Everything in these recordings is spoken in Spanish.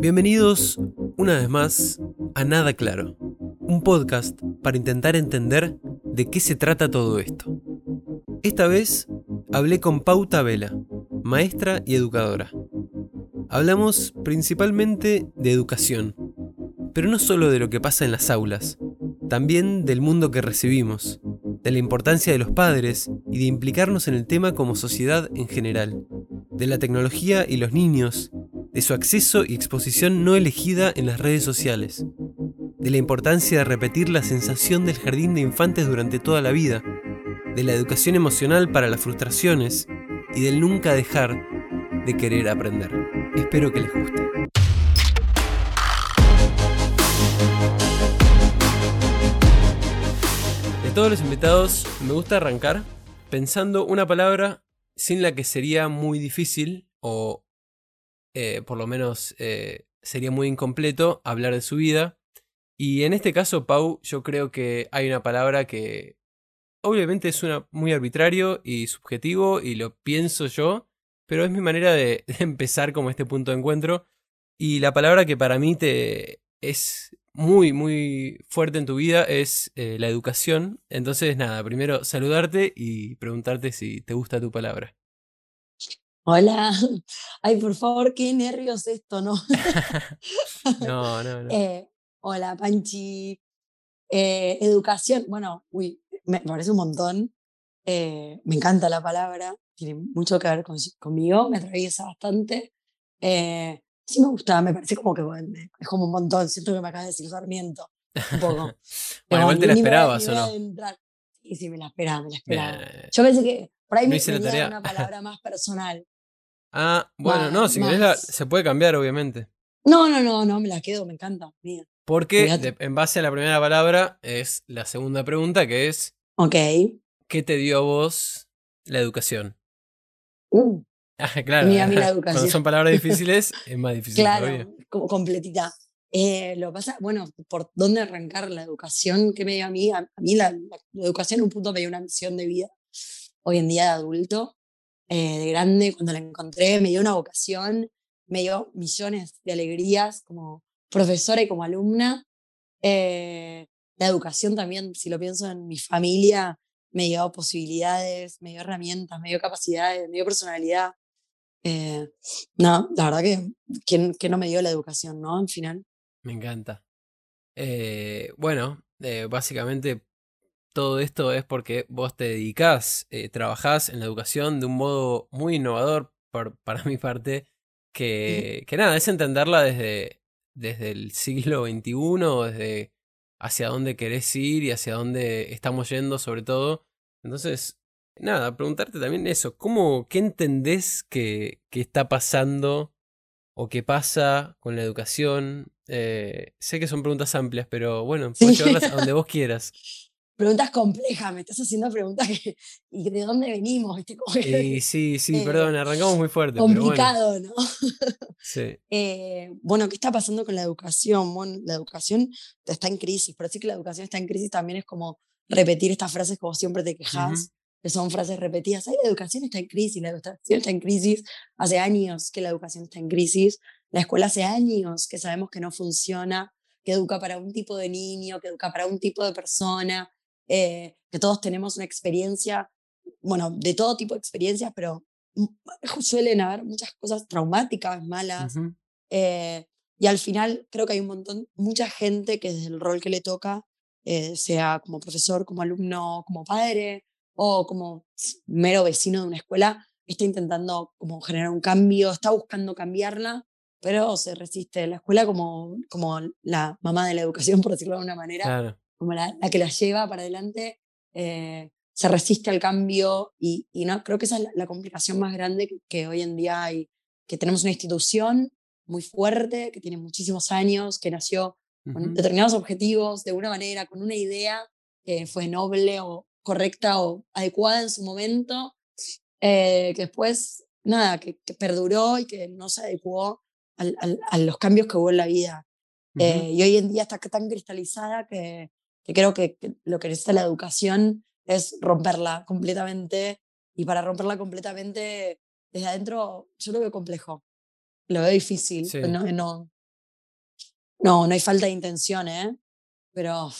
Bienvenidos una vez más a Nada Claro, un podcast para intentar entender de qué se trata todo esto. Esta vez hablé con Pauta Vela, maestra y educadora. Hablamos principalmente de educación, pero no solo de lo que pasa en las aulas, también del mundo que recibimos, de la importancia de los padres y de implicarnos en el tema como sociedad en general, de la tecnología y los niños, de su acceso y exposición no elegida en las redes sociales, de la importancia de repetir la sensación del jardín de infantes durante toda la vida, de la educación emocional para las frustraciones y del nunca dejar de querer aprender. Espero que les guste. De todos los invitados, me gusta arrancar pensando una palabra sin la que sería muy difícil o eh, por lo menos eh, sería muy incompleto hablar de su vida. Y en este caso, Pau, yo creo que hay una palabra que obviamente es una, muy arbitrario y subjetivo y lo pienso yo, pero es mi manera de, empezar como este punto de encuentro. Y la palabra que para mí te es muy, muy fuerte en tu vida es eh, la educación. Entonces, nada, primero saludarte y preguntarte si te gusta tu palabra. Hola, ay, por favor, qué nervios esto, ¿no? no, no, no. Eh, hola, Panchi. Eh, educación, bueno, uy, me, parece un montón. me encanta la palabra, tiene mucho que ver conmigo, me atraviesa bastante sí me gusta, me parece como que bueno, es como un montón, siento que me acabas de decir Sarmiento, un poco. bueno, igual te la esperabas, ¿o no? Sí, sí, me la esperaba, me la esperaba. Yo pensé que por ahí no me tenía una palabra más personal. Ah, bueno, no, si querés se puede cambiar, obviamente. No, no, no, no, me la quedo, me encanta. Porque en base a la primera palabra es la segunda pregunta que es. Ok. ¿Qué te dio a vos la educación? Uh, Ah, claro. Mira, la educación. Cuando son palabras difíciles, es más difícil. Claro, como completita. Eh, lo pasa, bueno, por dónde arrancar la educación, ¿qué me dio a mí? A, mí la, educación en un punto me dio una misión de vida. Hoy en día de adulto, eh, de grande, cuando la encontré, me dio una vocación, me dio millones de alegrías como profesora y como alumna. Eh, la educación también, si lo pienso en mi familia, me dio posibilidades, me dio herramientas, me dio capacidades, me dio personalidad. Eh, no, la verdad que, que, no me dio la educación, ¿no? En final. Me encanta. Eh, bueno, eh, básicamente todo esto es porque vos te dedicás, trabajás en la educación de un modo muy innovador para mi parte, que, que nada, es entenderla desde, desde el siglo XXI, desde hacia dónde querés ir y hacia dónde estamos yendo sobre todo. Entonces, nada, preguntarte también eso, ¿cómo, qué entendés que, que está pasando o qué pasa con la educación? Eh, sé que son preguntas amplias, pero bueno, puedes llevarlas a donde vos quieras. Preguntas complejas, me estás haciendo preguntas que, y de dónde venimos, ¿viste? sí, sí, sí, eh, perdón, arrancamos muy fuerte. Complicado, ¿no? Sí. Eh, bueno, ¿qué está pasando con la educación? Bueno, la educación está en crisis, pero sí que la educación está en crisis también es como repetir estas frases como siempre te quejas que son frases repetidas. Ay, la educación está en crisis, la educación está en crisis. Hace años que la educación está en crisis. La escuela hace años que sabemos que no funciona, que educa para un tipo de niño, que educa para un tipo de persona, eh, que todos tenemos una experiencia, bueno, de todo tipo de experiencias, pero suelen haber muchas cosas traumáticas, malas. Eh, y al final creo que hay un montón, mucha gente que desde el rol que le toca, eh, sea como profesor, como alumno, como padre, o como mero vecino de una escuela, está intentando como generar un cambio, está buscando cambiarla, pero se resiste. La escuela como, como la mamá de la educación, por decirlo de alguna manera, como la, la, que la lleva para adelante, eh, se resiste al cambio y, y, no, creo que esa es la, complicación más grande que, hoy en día hay, que tenemos una institución muy fuerte, que tiene muchísimos años, que nació con determinados objetivos, de una manera, con una idea que fue noble o, correcta o adecuada en su momento, eh, que después, nada, que, perduró y que no se adecuó a los cambios que hubo en la vida. Eh, y hoy en día está tan cristalizada que, que creo que, lo que necesita la educación es romperla completamente. Y para romperla completamente desde adentro, yo lo veo complejo, lo veo difícil. No, no, No, no hay falta de intención, ¿eh? Pero...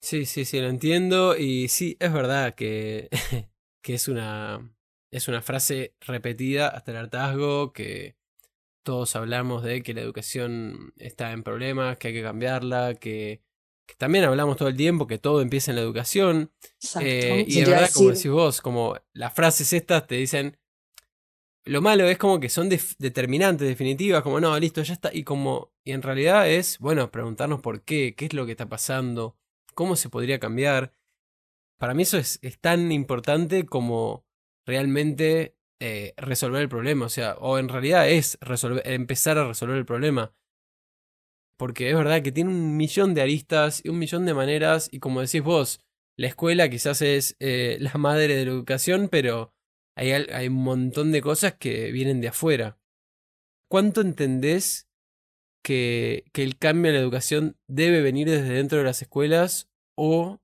Sí, sí, sí, lo entiendo. Y sí, es verdad que, que es, una, es una frase repetida hasta el hartazgo, que todos hablamos de que la educación está en problemas, que hay que cambiarla, que, también hablamos todo el tiempo que todo empieza en la educación. Eh, y de verdad, como decís vos, como las frases estas te dicen, lo malo es como que son determinantes, definitivas, como no, listo, ya está. Y como, y en realidad es, bueno, preguntarnos por qué, qué es lo que está pasando, cómo se podría cambiar. Para mí eso es, es tan importante como realmente eh, resolver el problema. O sea, o en realidad es resolver, empezar a resolver el problema. Porque es verdad que tiene un millón de aristas y un millón de maneras. Y como decís vos, la escuela quizás es eh, la madre de la educación, pero hay, un montón de cosas que vienen de afuera. ¿Cuánto entendés que, que el cambio en la educación debe venir desde dentro de las escuelas o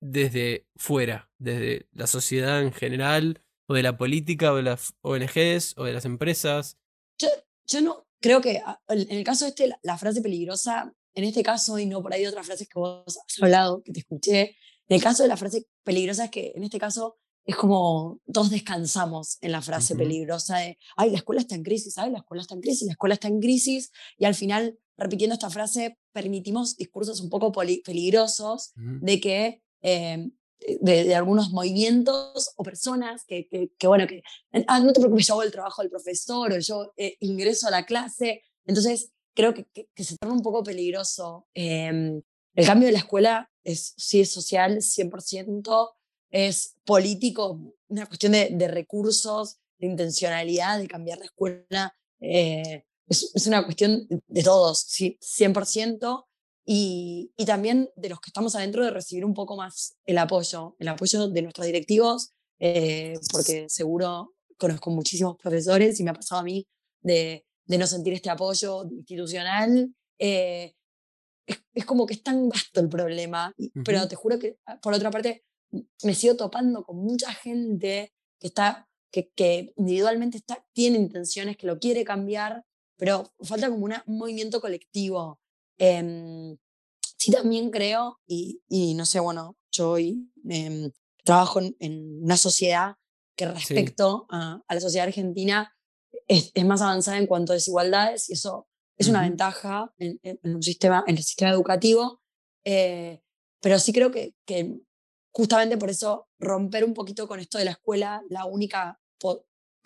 desde fuera, desde la sociedad en general, o de la política, o de las ONGs, o de las empresas? Yo, yo no creo que ah, en el caso este, la, frase peligrosa, en este caso, y no por ahí de otras frases que vos has hablado, que te escuché, en el caso de la frase peligrosa es que en este caso es como todos descansamos en la frase peligrosa de, ay, la escuela está en crisis, ay, la escuela está en crisis, la escuela está en crisis, y al final, repitiendo esta frase, permitimos discursos un poco peligrosos de que, em, de, algunos movimientos o personas que, que, bueno, que, ah, no te preocupes, yo hago el trabajo del profesor o yo eh, ingreso a la clase, entonces creo que, que, se torna un poco peligroso. Em, el cambio de la escuela es, sí es social, 100%, es político, una cuestión de, recursos, de intencionalidad, de cambiar la escuela. Eh, es, una cuestión de todos, sí, 100%, y, y, también de los que estamos adentro de recibir un poco más el apoyo, el apoyo de nuestros directivos, eh, porque seguro conozco muchísimos profesores y me ha pasado a mí de, de no sentir este apoyo institucional. Eh, es, es, como que es tan vasto el problema, pero te juro que, ah, por otra parte, me sigo topando con mucha gente que está, que, que individualmente está, tiene intenciones, que lo quiere cambiar, pero falta como una, un movimiento colectivo. Eh, sí también creo, y, y, no sé, bueno, yo hoy em, trabajo en, una sociedad que respecto a, a, la sociedad argentina es, es, más avanzada en cuanto a desigualdades y eso es una ventaja en, en, un sistema, en el sistema educativo, eh, pero sí creo que, que justamente por eso romper un poquito con esto de la escuela, la única,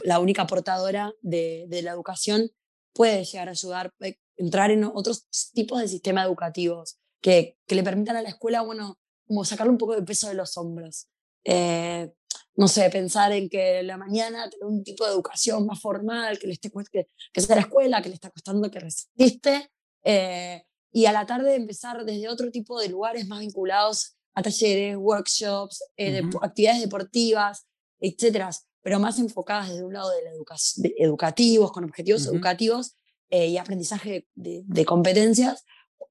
la única portadora de, de la educación, puede llegar a ayudar, eh, entrar en otros tipos de sistemas educativos que, que le permitan a la escuela, bueno, como sacarle un poco de peso de los hombros. Eh, no sé, pensar en que la mañana tener un tipo de educación más formal, que, le esté, que, que sea la escuela, que le está costando que resiste, eh, y a la tarde empezar desde otro tipo de lugares más vinculados a talleres, workshops, eh, actividades deportivas, etcétera, pero más enfocadas desde un lado de la educación, educativos, con objetivos educativos eh, y aprendizaje de, competencias,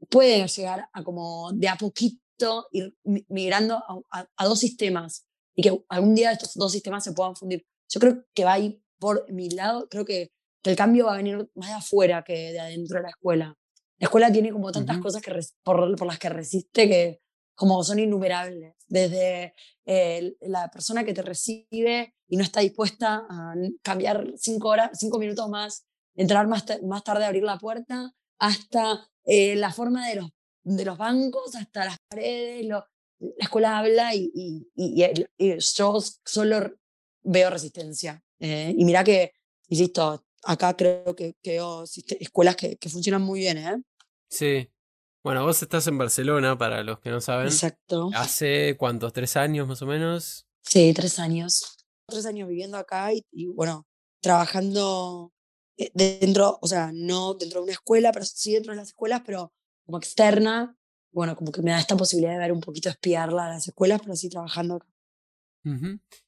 pueden llegar a como de a poquito ir migrando a, dos sistemas y que algún día estos dos sistemas se puedan fundir. Yo creo que va a ir por mi lado, creo que, que el cambio va a venir más de afuera que de adentro de la escuela. La escuela tiene como tantas cosas que por, por, las que resiste que como son innumerables, desde eh, la persona que te recibe y no está dispuesta a cambiar cinco, horas, cinco minutos más, entrar más, más tarde a abrir la puerta, hasta eh, la forma de los, de los bancos, hasta las paredes, la escuela habla y, y, yo solo veo resistencia. Eh, y mira que, insisto, acá creo que, veo escuelas que, que funcionan muy bien. ¿eh? Sí, bueno, vos estás en Barcelona, para los que no saben. Exacto. ¿Hace cuántos? ¿Tres años más o menos? Sí, tres años. Tres años viviendo acá y, bueno, trabajando dentro, o sea, no dentro de una escuela, pero sí dentro de las escuelas, pero como externa. Bueno, como que me da esta posibilidad de ver un poquito, espiarla a las escuelas, pero sí trabajando acá.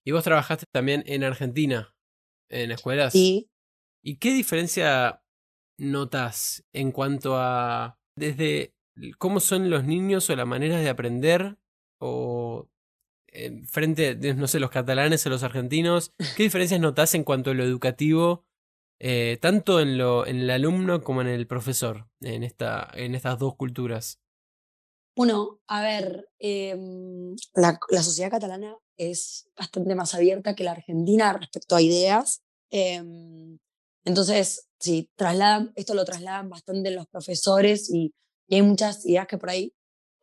¿Y vos trabajaste también en Argentina, en escuelas? Sí. ¿Y qué diferencia notas en cuanto a desde cómo son los niños o la manera de aprender o frente, no sé, los catalanes o los argentinos, ¿qué diferencias notas en cuanto a lo educativo eh, tanto en, lo, en el alumno como en el profesor, en, esta, en estas dos culturas? Bueno, a ver, em, la, sociedad catalana es bastante más abierta que la argentina respecto a ideas. Em, entonces, sí, trasladan, esto lo trasladan bastante los profesores y, hay muchas ideas que por ahí,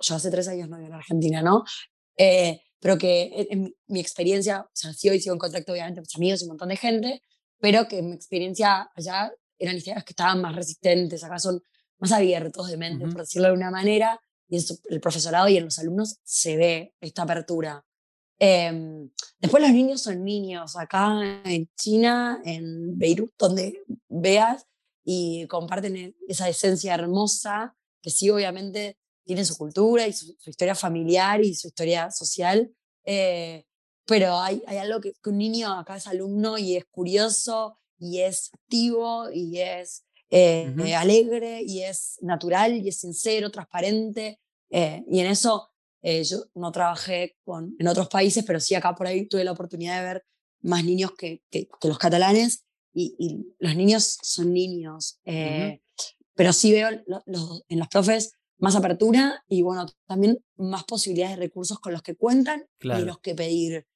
yo hace tres años no vivo en Argentina, ¿no? Eh, pero que en, mi experiencia, o sea, sí hoy sigo en contacto obviamente con mis amigos y un montón de gente, pero que en mi experiencia allá eran ideas que estaban más resistentes, acá son más abiertos de mente, por decirlo de una manera, y en el profesorado y en los alumnos se ve esta apertura. Em, después los niños son niños, acá en China, en Beirut, donde veas, y comparten e, esa esencia hermosa, que sí obviamente tiene su cultura y su, historia familiar y su historia social, eh, pero hay, hay algo que, un niño acá es alumno y es curioso y es activo y es eh, alegre y es natural y es sincero, transparente. Eh, y en eso eh, yo no trabajé con, en otros países, pero sí acá por ahí tuve la oportunidad de ver más niños que, que, los catalanes y, los niños son niños. Pero sí veo en los profes más apertura y bueno, también más posibilidades de recursos con los que cuentan y los que pedir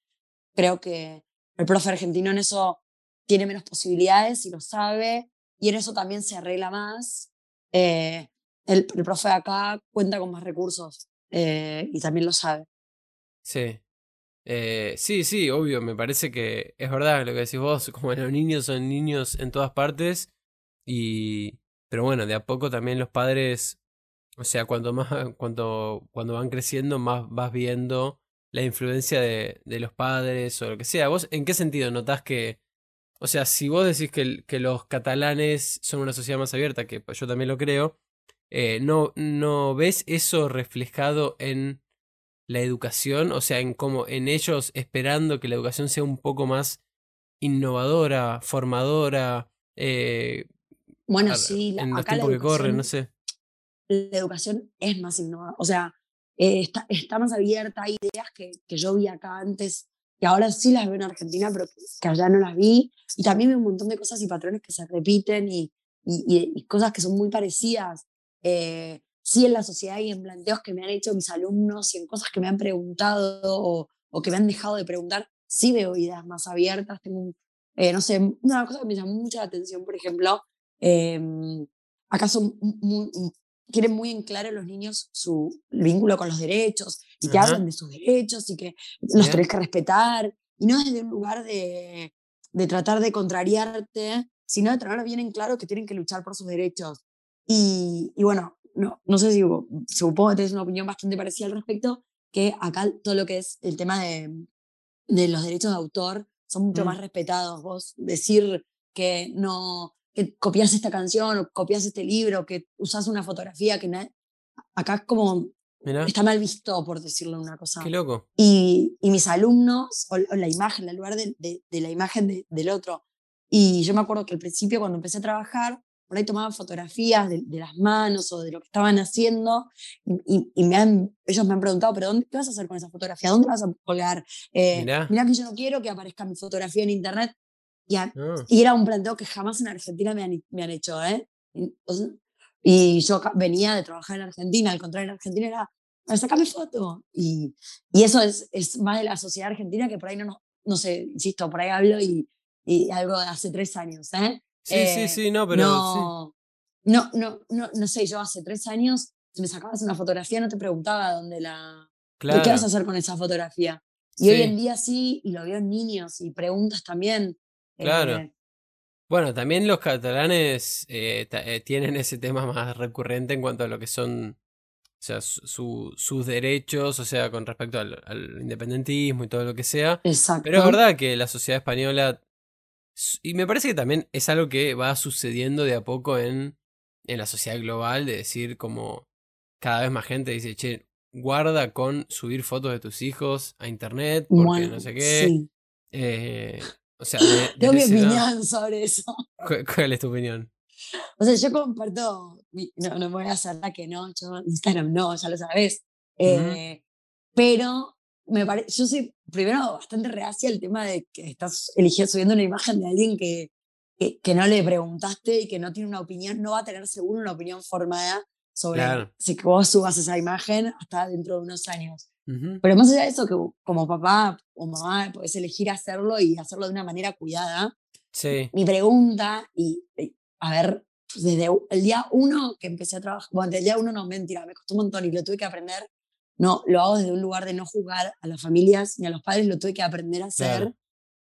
creo que el profe argentino en eso tiene menos posibilidades y lo sabe, y en eso también se arregla más. Eh, el, profe de acá cuenta con más recursos eh, y también lo sabe. Sí. Eh, sí, sí, obvio, me parece que es verdad lo que decís vos, como los niños son niños en todas partes, y pero bueno, de a poco también los padres, o sea, más, cuando van creciendo, más vas viendo la influencia de, de, los padres o lo que sea. ¿Vos en qué sentido notás que, o sea, si vos decís que, que los catalanes son una sociedad más abierta, que yo también lo creo, eh, no, ¿no ves eso reflejado en la educación? O sea, en cómo, en ellos esperando que la educación sea un poco más innovadora, formadora. Eh, bueno, sí, en los tiempos que corren, no sé. La educación es más innovadora. O sea, eh, está, está, más abierta, hay ideas que, que, yo vi acá antes, que ahora sí las veo en Argentina, pero que, allá no las vi, y también veo un montón de cosas y patrones que se repiten y, y, cosas que son muy parecidas. Eh, sí en la sociedad y en planteos que me han hecho mis alumnos y en cosas que me han preguntado o, o que me han dejado de preguntar, sí veo ideas más abiertas. Tengo, eh, no sé, una cosa que me llamó mucha atención, por ejemplo, eh, acá son muy, quieren muy en claro los niños su vínculo con los derechos y que hablan de sus derechos y que los tenés que respetar y no desde un lugar de, de tratar de contrariarte, sino de tener bien en claro que tienen que luchar por sus derechos. Y, y bueno, no, no sé si supongo que tienes una opinión bastante parecida al respecto, que acá todo lo que es el tema de, de los derechos de autor son mucho mm. más respetados. Vos decir que no, que copias esta canción o copias este libro, que usas una fotografía que acá es como está mal visto, por decirlo una cosa. Qué loco. Y, y mis alumnos, o, la imagen, el lugar de, de, la imagen del otro. Y yo me acuerdo que al principio, cuando empecé a trabajar, por ahí tomaban fotografías de, las manos o de lo que estaban haciendo y, y, me han, ellos me han preguntado, pero dónde, ¿qué vas a hacer con esa fotografía? ¿Dónde vas a colgar? Eh, mirá que yo no quiero que aparezca mi fotografía en internet. Ah. Y, era un planteo que jamás en Argentina me han, me han hecho, ¿eh? Y, yo venía de trabajar en Argentina, al contrario, en Argentina era, sacame foto. Y, y eso es, es, más de la sociedad argentina que por ahí no, no, sé, insisto, por ahí hablo y, y algo de hace tres años, ¿eh? Sí, sí, eh, sí, no, pero. No, no, no, no, no, sé, yo hace tres años, si me sacabas una fotografía, no te preguntaba dónde la. Claro. ¿Qué vas a hacer con esa fotografía? Y hoy en día sí, y lo veo en niños y preguntas también. Claro. Eh, bueno, también los catalanes eh, eh, tienen ese tema más recurrente en cuanto a lo que son, o sea, sus derechos, o sea, con respecto al, independentismo y todo lo que sea. Exacto. Pero es verdad que la sociedad española, y me parece que también es algo que va sucediendo de a poco en, en la sociedad global, de decir como cada vez más gente dice, che, guarda con subir fotos de tus hijos a internet, porque no sé qué. Sí. Eh, o sea, tengo mi opinión sobre eso. ¿Cuál, es tu opinión? O sea, yo comparto, no, no me voy a hacer la que no, yo Instagram no, ya lo sabes. Eh, pero me parece, yo soy primero bastante reacia al tema de que estás eligiendo, subiendo una imagen de alguien que, que, no le preguntaste y que no tiene una opinión, no va a tener seguro una opinión formada sobre si vos subas esa imagen hasta dentro de unos años. Pero más allá de eso, que como papá o mamá podés elegir hacerlo y hacerlo de una manera cuidada. Sí. Mi pregunta, y, a ver, desde el día uno que empecé a trabajar, bueno, desde el día uno no, mentira, me costó un montón y lo tuve que aprender. No, lo hago desde un lugar de no juzgar a las familias ni a los padres, lo tuve que aprender a hacer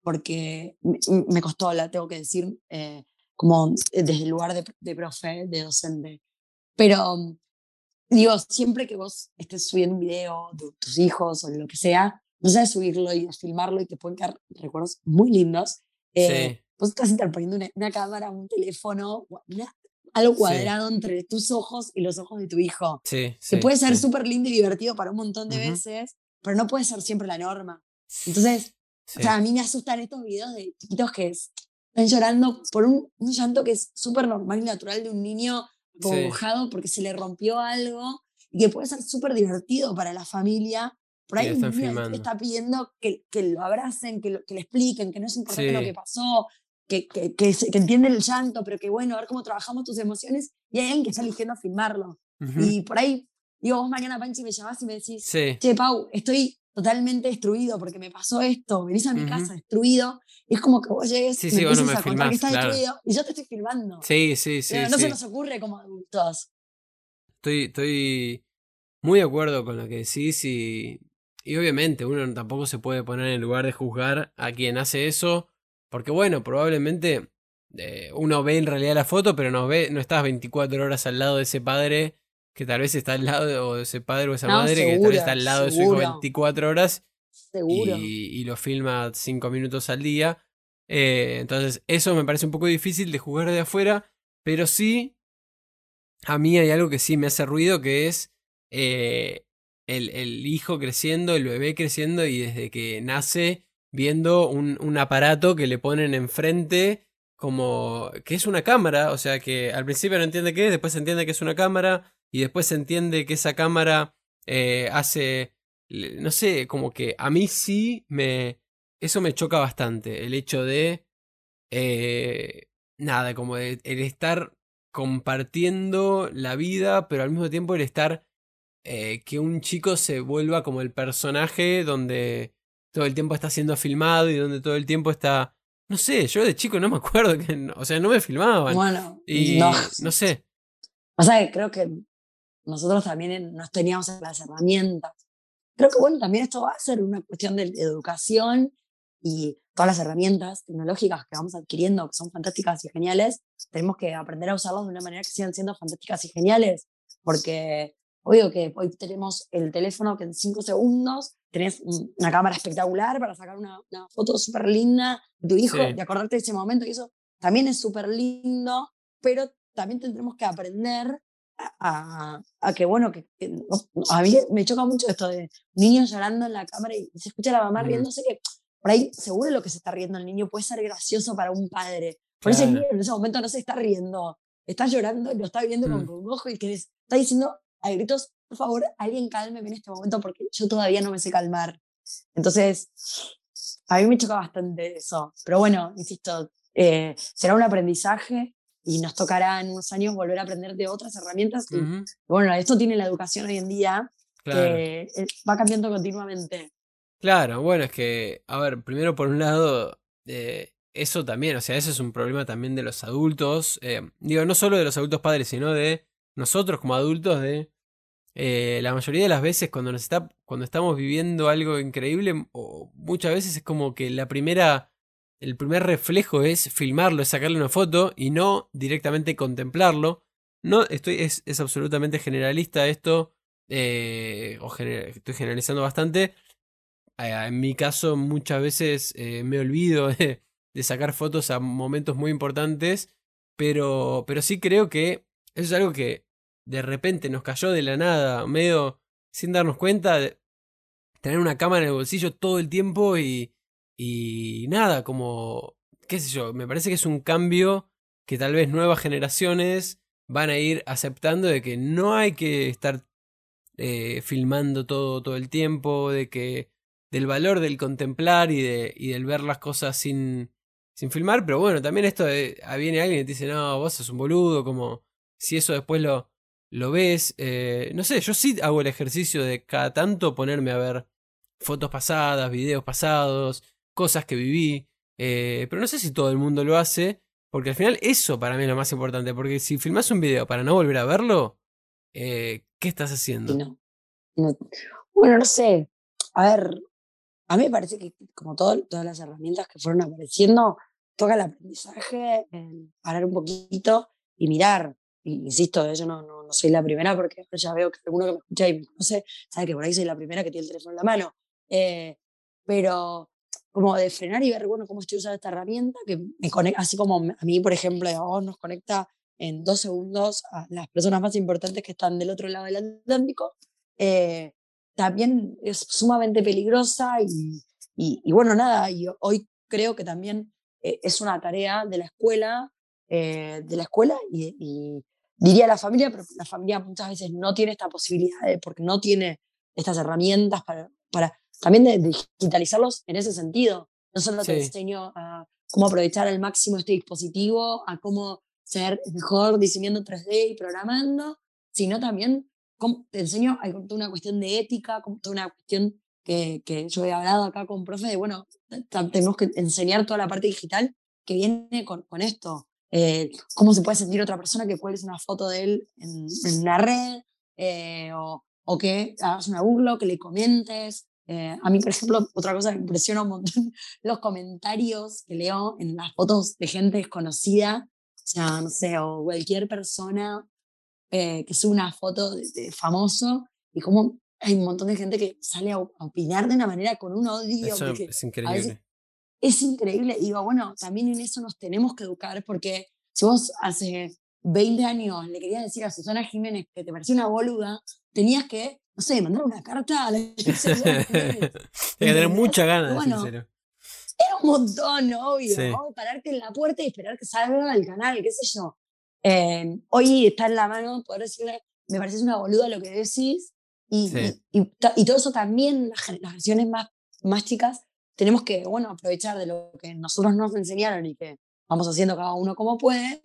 porque me, costó, la tengo que decir, eh, como desde el lugar de, de profe, de docente. Pero digo, siempre que vos estés subiendo un video de tus hijos o lo que sea, no sabes subirlo y filmarlo y te pueden quedar recuerdos muy lindos. Eh, sí. Vos estás interponiendo una, cámara, un teléfono, algo cuadrado entre tus ojos y los ojos de tu hijo. Sí, que puede ser súper lindo y divertido para un montón de veces, pero no puede ser siempre la norma. Entonces, o sea, a mí me asustan estos videos de chiquitos que están llorando por un, un llanto que es súper normal y natural de un niño cobujado porque se le rompió algo y que puede ser súper divertido para la familia. Por ahí un está pidiendo que, que, lo abracen, que, que le expliquen, que no es importante lo que pasó, que, que, que, entienden el llanto, pero que bueno, a ver cómo trabajamos tus emociones. Y hay alguien que está eligiendo filmarlo. Y por ahí, digo, vos mañana, Panchi, me llamás y me decís, che, Pau, estoy totalmente destruido porque me pasó esto, venís a mi casa destruido, y es como que vos llegues sí, sí, me a contar que estás destruido y yo te estoy filmando. Sí, sí, sí. no se nos ocurre como adultos. Estoy, estoy muy de acuerdo con lo que decís y, y obviamente uno tampoco se puede poner en el lugar de juzgar a quien hace eso, porque bueno, probablemente eh, uno ve en realidad la foto, pero no ve, no estás 24 horas al lado de ese padre que tal vez está al lado de ese padre o esa madre que tal vez está al lado de su hijo 24 horas Y, lo filma 5 minutos al día. Eh, entonces, eso me parece un poco difícil de jugar de afuera, pero sí, a mí hay algo que sí me hace ruido, que es eh, el, el, hijo creciendo, el bebé creciendo y desde que nace viendo un, un aparato que le ponen enfrente como que es una cámara, o sea que al principio no entiende qué es, después entiende que es una cámara, y después se entiende que esa cámara eh, hace, no sé, como que a mí sí me... Eso me choca bastante, el hecho de... Eh, nada, como el estar compartiendo la vida, pero al mismo tiempo el estar... Eh, que un chico se vuelva como el personaje donde todo el tiempo está siendo filmado y donde todo el tiempo está... No sé, yo de chico no me acuerdo que... O sea, no me filmaban. Bueno, y no, no sé. O sea, creo que nosotros también nos teníamos las herramientas. Creo que bueno, también esto va a ser una cuestión de educación y todas las herramientas tecnológicas que vamos adquiriendo, que son fantásticas y geniales, tenemos que aprender a usarlas de una manera que sigan siendo fantásticas y geniales, porque obvio que hoy tenemos el teléfono que en cinco segundos tenés una cámara espectacular para sacar una, foto súper linda de tu hijo y acordarte de ese momento y eso también es súper lindo, pero también tendremos que aprender a, que, bueno, que, a mí me choca mucho esto de niños llorando en la cámara y se escucha a la mamá riéndose, que por ahí seguro lo que se está riendo el niño puede ser gracioso para un padre. Por ese niño en ese momento no se está riendo, está llorando y lo está viendo con mm. un ojo y que está diciendo a gritos, por favor, alguien cálmeme en este momento porque yo todavía no me sé calmar. Entonces, a mí me choca bastante eso. Pero bueno, insisto, eh, será un aprendizaje y nos tocará en unos años volver a aprender de otras herramientas. bueno, esto tiene la educación hoy en día, que eh, va cambiando continuamente. Claro, bueno, es que, a ver, primero por un lado, eh, eso también, o sea, eso es un problema también de los adultos, eh, digo, no solo de los adultos padres, sino de nosotros como adultos, de la mayoría de las veces cuando nos está, cuando estamos viviendo algo increíble, o muchas veces es como que la primera el primer reflejo es filmarlo, es sacarle una foto y no directamente contemplarlo. No, estoy, es, absolutamente generalista esto, eh, o estoy generalizando bastante. En mi caso, muchas veces eh, me olvido de, sacar fotos a momentos muy importantes, pero, pero sí creo que eso es algo que de repente nos cayó de la nada, medio sin darnos cuenta, tener una cámara en el bolsillo todo el tiempo y, y nada, como, qué sé yo, me parece que es un cambio que tal vez nuevas generaciones van a ir aceptando de que no hay que estar eh, filmando todo, todo el tiempo, de que del valor del contemplar y, de, y del ver las cosas sin, sin filmar, pero bueno, también esto de, ah, viene alguien y te dice, no, vos sos un boludo, como si eso después lo, lo ves. Eh, no sé, yo sí hago el ejercicio de cada tanto ponerme a ver fotos pasadas, videos pasados, cosas que viví, eh, pero no sé si todo el mundo lo hace, porque al final eso para mí es lo más importante, porque si filmas un video para no volver a verlo, eh, ¿qué estás haciendo? No, Bueno, no sé. A ver, a mí me parece que como todo, todas las herramientas que fueron apareciendo, toca el aprendizaje, parar un poquito y mirar. insisto, eh, yo no, no, no, soy la primera porque ya veo que alguno que me escucha y me conoce sabe que por ahí soy la primera que tiene el teléfono en la mano. Eh, pero como de frenar y ver, bueno, cómo estoy usando esta herramienta, que me conecta, así como a mí, por ejemplo, a vos nos conecta en dos segundos a las personas más importantes que están del otro lado del Atlántico, eh, también es sumamente peligrosa y, y, bueno, nada, y hoy creo que también eh, es una tarea de la escuela, eh, de la escuela y, diría la familia, pero la familia muchas veces no tiene esta posibilidad porque no tiene estas herramientas para, para también de, digitalizarlos en ese sentido. No solo te enseño a cómo aprovechar al máximo este dispositivo, a cómo ser mejor diseñando 3D y programando, sino también te enseño, hay toda una cuestión de ética, toda una cuestión que, que, yo he hablado acá con profe de, bueno, tenemos que enseñar toda la parte digital que viene con, con esto. Eh, cómo se puede sentir otra persona que cuelgues una foto de él en, en la red, eh, o, o, que hagas una burla, que le comentes. Eh, a mí, por ejemplo, otra cosa que me impresiona un montón, los comentarios que leo en las fotos de gente desconocida, o sea, no sé, o cualquier persona eh, que sube una foto de, famoso y como hay un montón de gente que sale a, opinar de una manera con un odio. Eso es increíble. Es increíble. Y digo, bueno, también en eso nos tenemos que educar porque si vos hace 20 años le querías decir a Susana Jiménez que te parecía una boluda, tenías que, no sé, mandar una carta a la que tener mucha ganas, bueno, sincero. Era un montón, obvio. Sí. Pararte en la puerta y esperar que salga el canal, qué sé yo. Eh, hoy está en la mano poder decirle, me parece una boluda lo que decís, y, y, y, todo eso también, las generaciones más, más chicas, tenemos que, bueno, aprovechar de lo que nosotros nos enseñaron y que vamos haciendo cada uno como puede,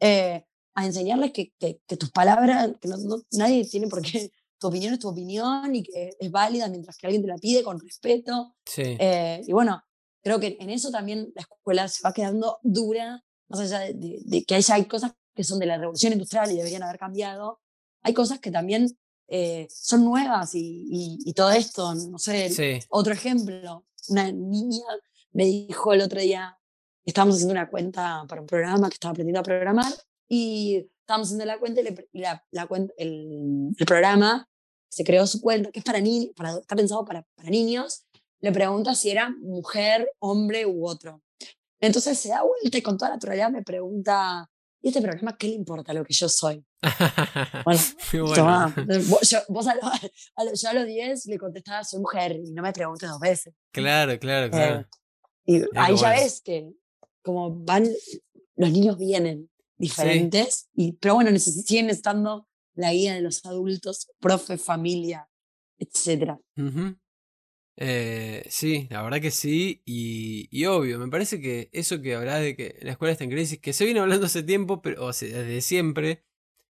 eh, a enseñarles que, que, tus palabras, que nadie tiene por qué, tu opinión es tu opinión y que es válida mientras que alguien te la pide con respeto. Eh, y bueno, creo que en eso también la escuela se va quedando dura, más allá de, de, de que haya, hay cosas que son de la revolución industrial y deberían haber cambiado, hay cosas que también eh, son nuevas y, y, todo esto, no sé, otro ejemplo, una niña me dijo el otro día, estábamos haciendo una cuenta para un programa que estaba aprendiendo a programar y estábamos haciendo la cuenta y, la, la, cuenta, el, el, programa se creó su cuenta, que es para niños, para, está pensado para, para niños, le pregunta si era mujer, hombre u otro. Entonces se da vuelta y con toda naturalidad me pregunta, ¿Y este programa qué le importa lo que yo soy? bueno, yo, vos a, yo a los 10 le contestaba, soy mujer, y no me preguntes dos veces. Claro, claro, eh, claro. y ahí ya ves que como van, los niños vienen diferentes, y, pero bueno, siguen estando la guía de los adultos, profe, familia, etc. Eh, sí, la verdad que sí, y, obvio, me parece que eso que hablás de que la escuela está en crisis, que se viene hablando hace tiempo, pero o sea, desde siempre,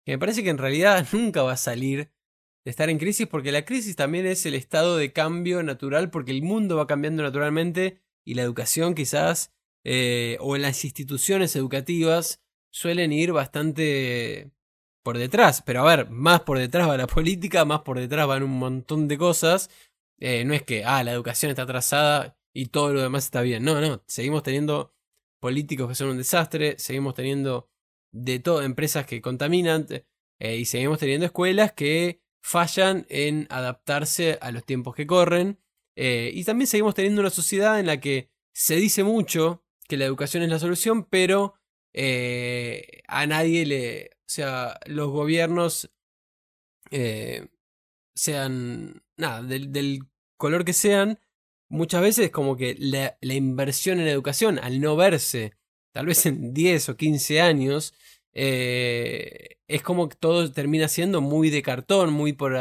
que me parece que en realidad nunca va a salir de estar en crisis, porque la crisis también es el estado de cambio natural, porque el mundo va cambiando naturalmente y la educación quizás, eh, o las instituciones educativas suelen ir bastante por detrás, pero a ver, más por detrás va la política, más por detrás van un montón de cosas eh, no es que, ah, la educación está atrasada y todo lo demás está bien. No, no, seguimos teniendo políticos que son un desastre, seguimos teniendo de todo empresas que contaminan eh, y seguimos teniendo escuelas que fallan en adaptarse a los tiempos que corren. Eh, y también seguimos teniendo una sociedad en la que se dice mucho que la educación es la solución, pero a nadie le... O sea, los gobiernos sean... Nada, del, del color que sean, muchas veces como que la, inversión en educación, al no verse, tal vez en 10 o 15 años, eh, es como que todo termina siendo muy de cartón, muy por,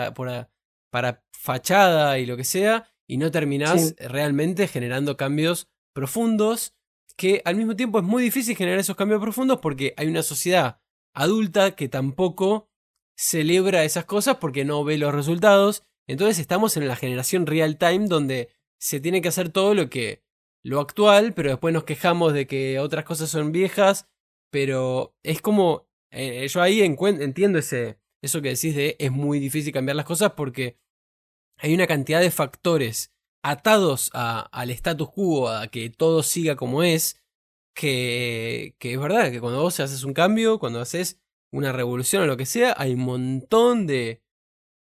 para fachada y lo que sea, y no terminás realmente generando cambios profundos que al mismo tiempo es muy difícil generar esos cambios profundos porque hay una sociedad adulta que tampoco celebra esas cosas porque no ve los resultados. Entonces estamos en la generación real time donde se tiene que hacer todo lo que lo actual, pero después nos quejamos de que otras cosas son viejas, pero es como eh, yo ahí entiendo ese eso que decís de es muy difícil cambiar las cosas porque hay una cantidad de factores atados al status quo, a que todo siga como es, que, es verdad, que cuando vos haces un cambio, cuando haces una revolución o lo que sea, hay un montón de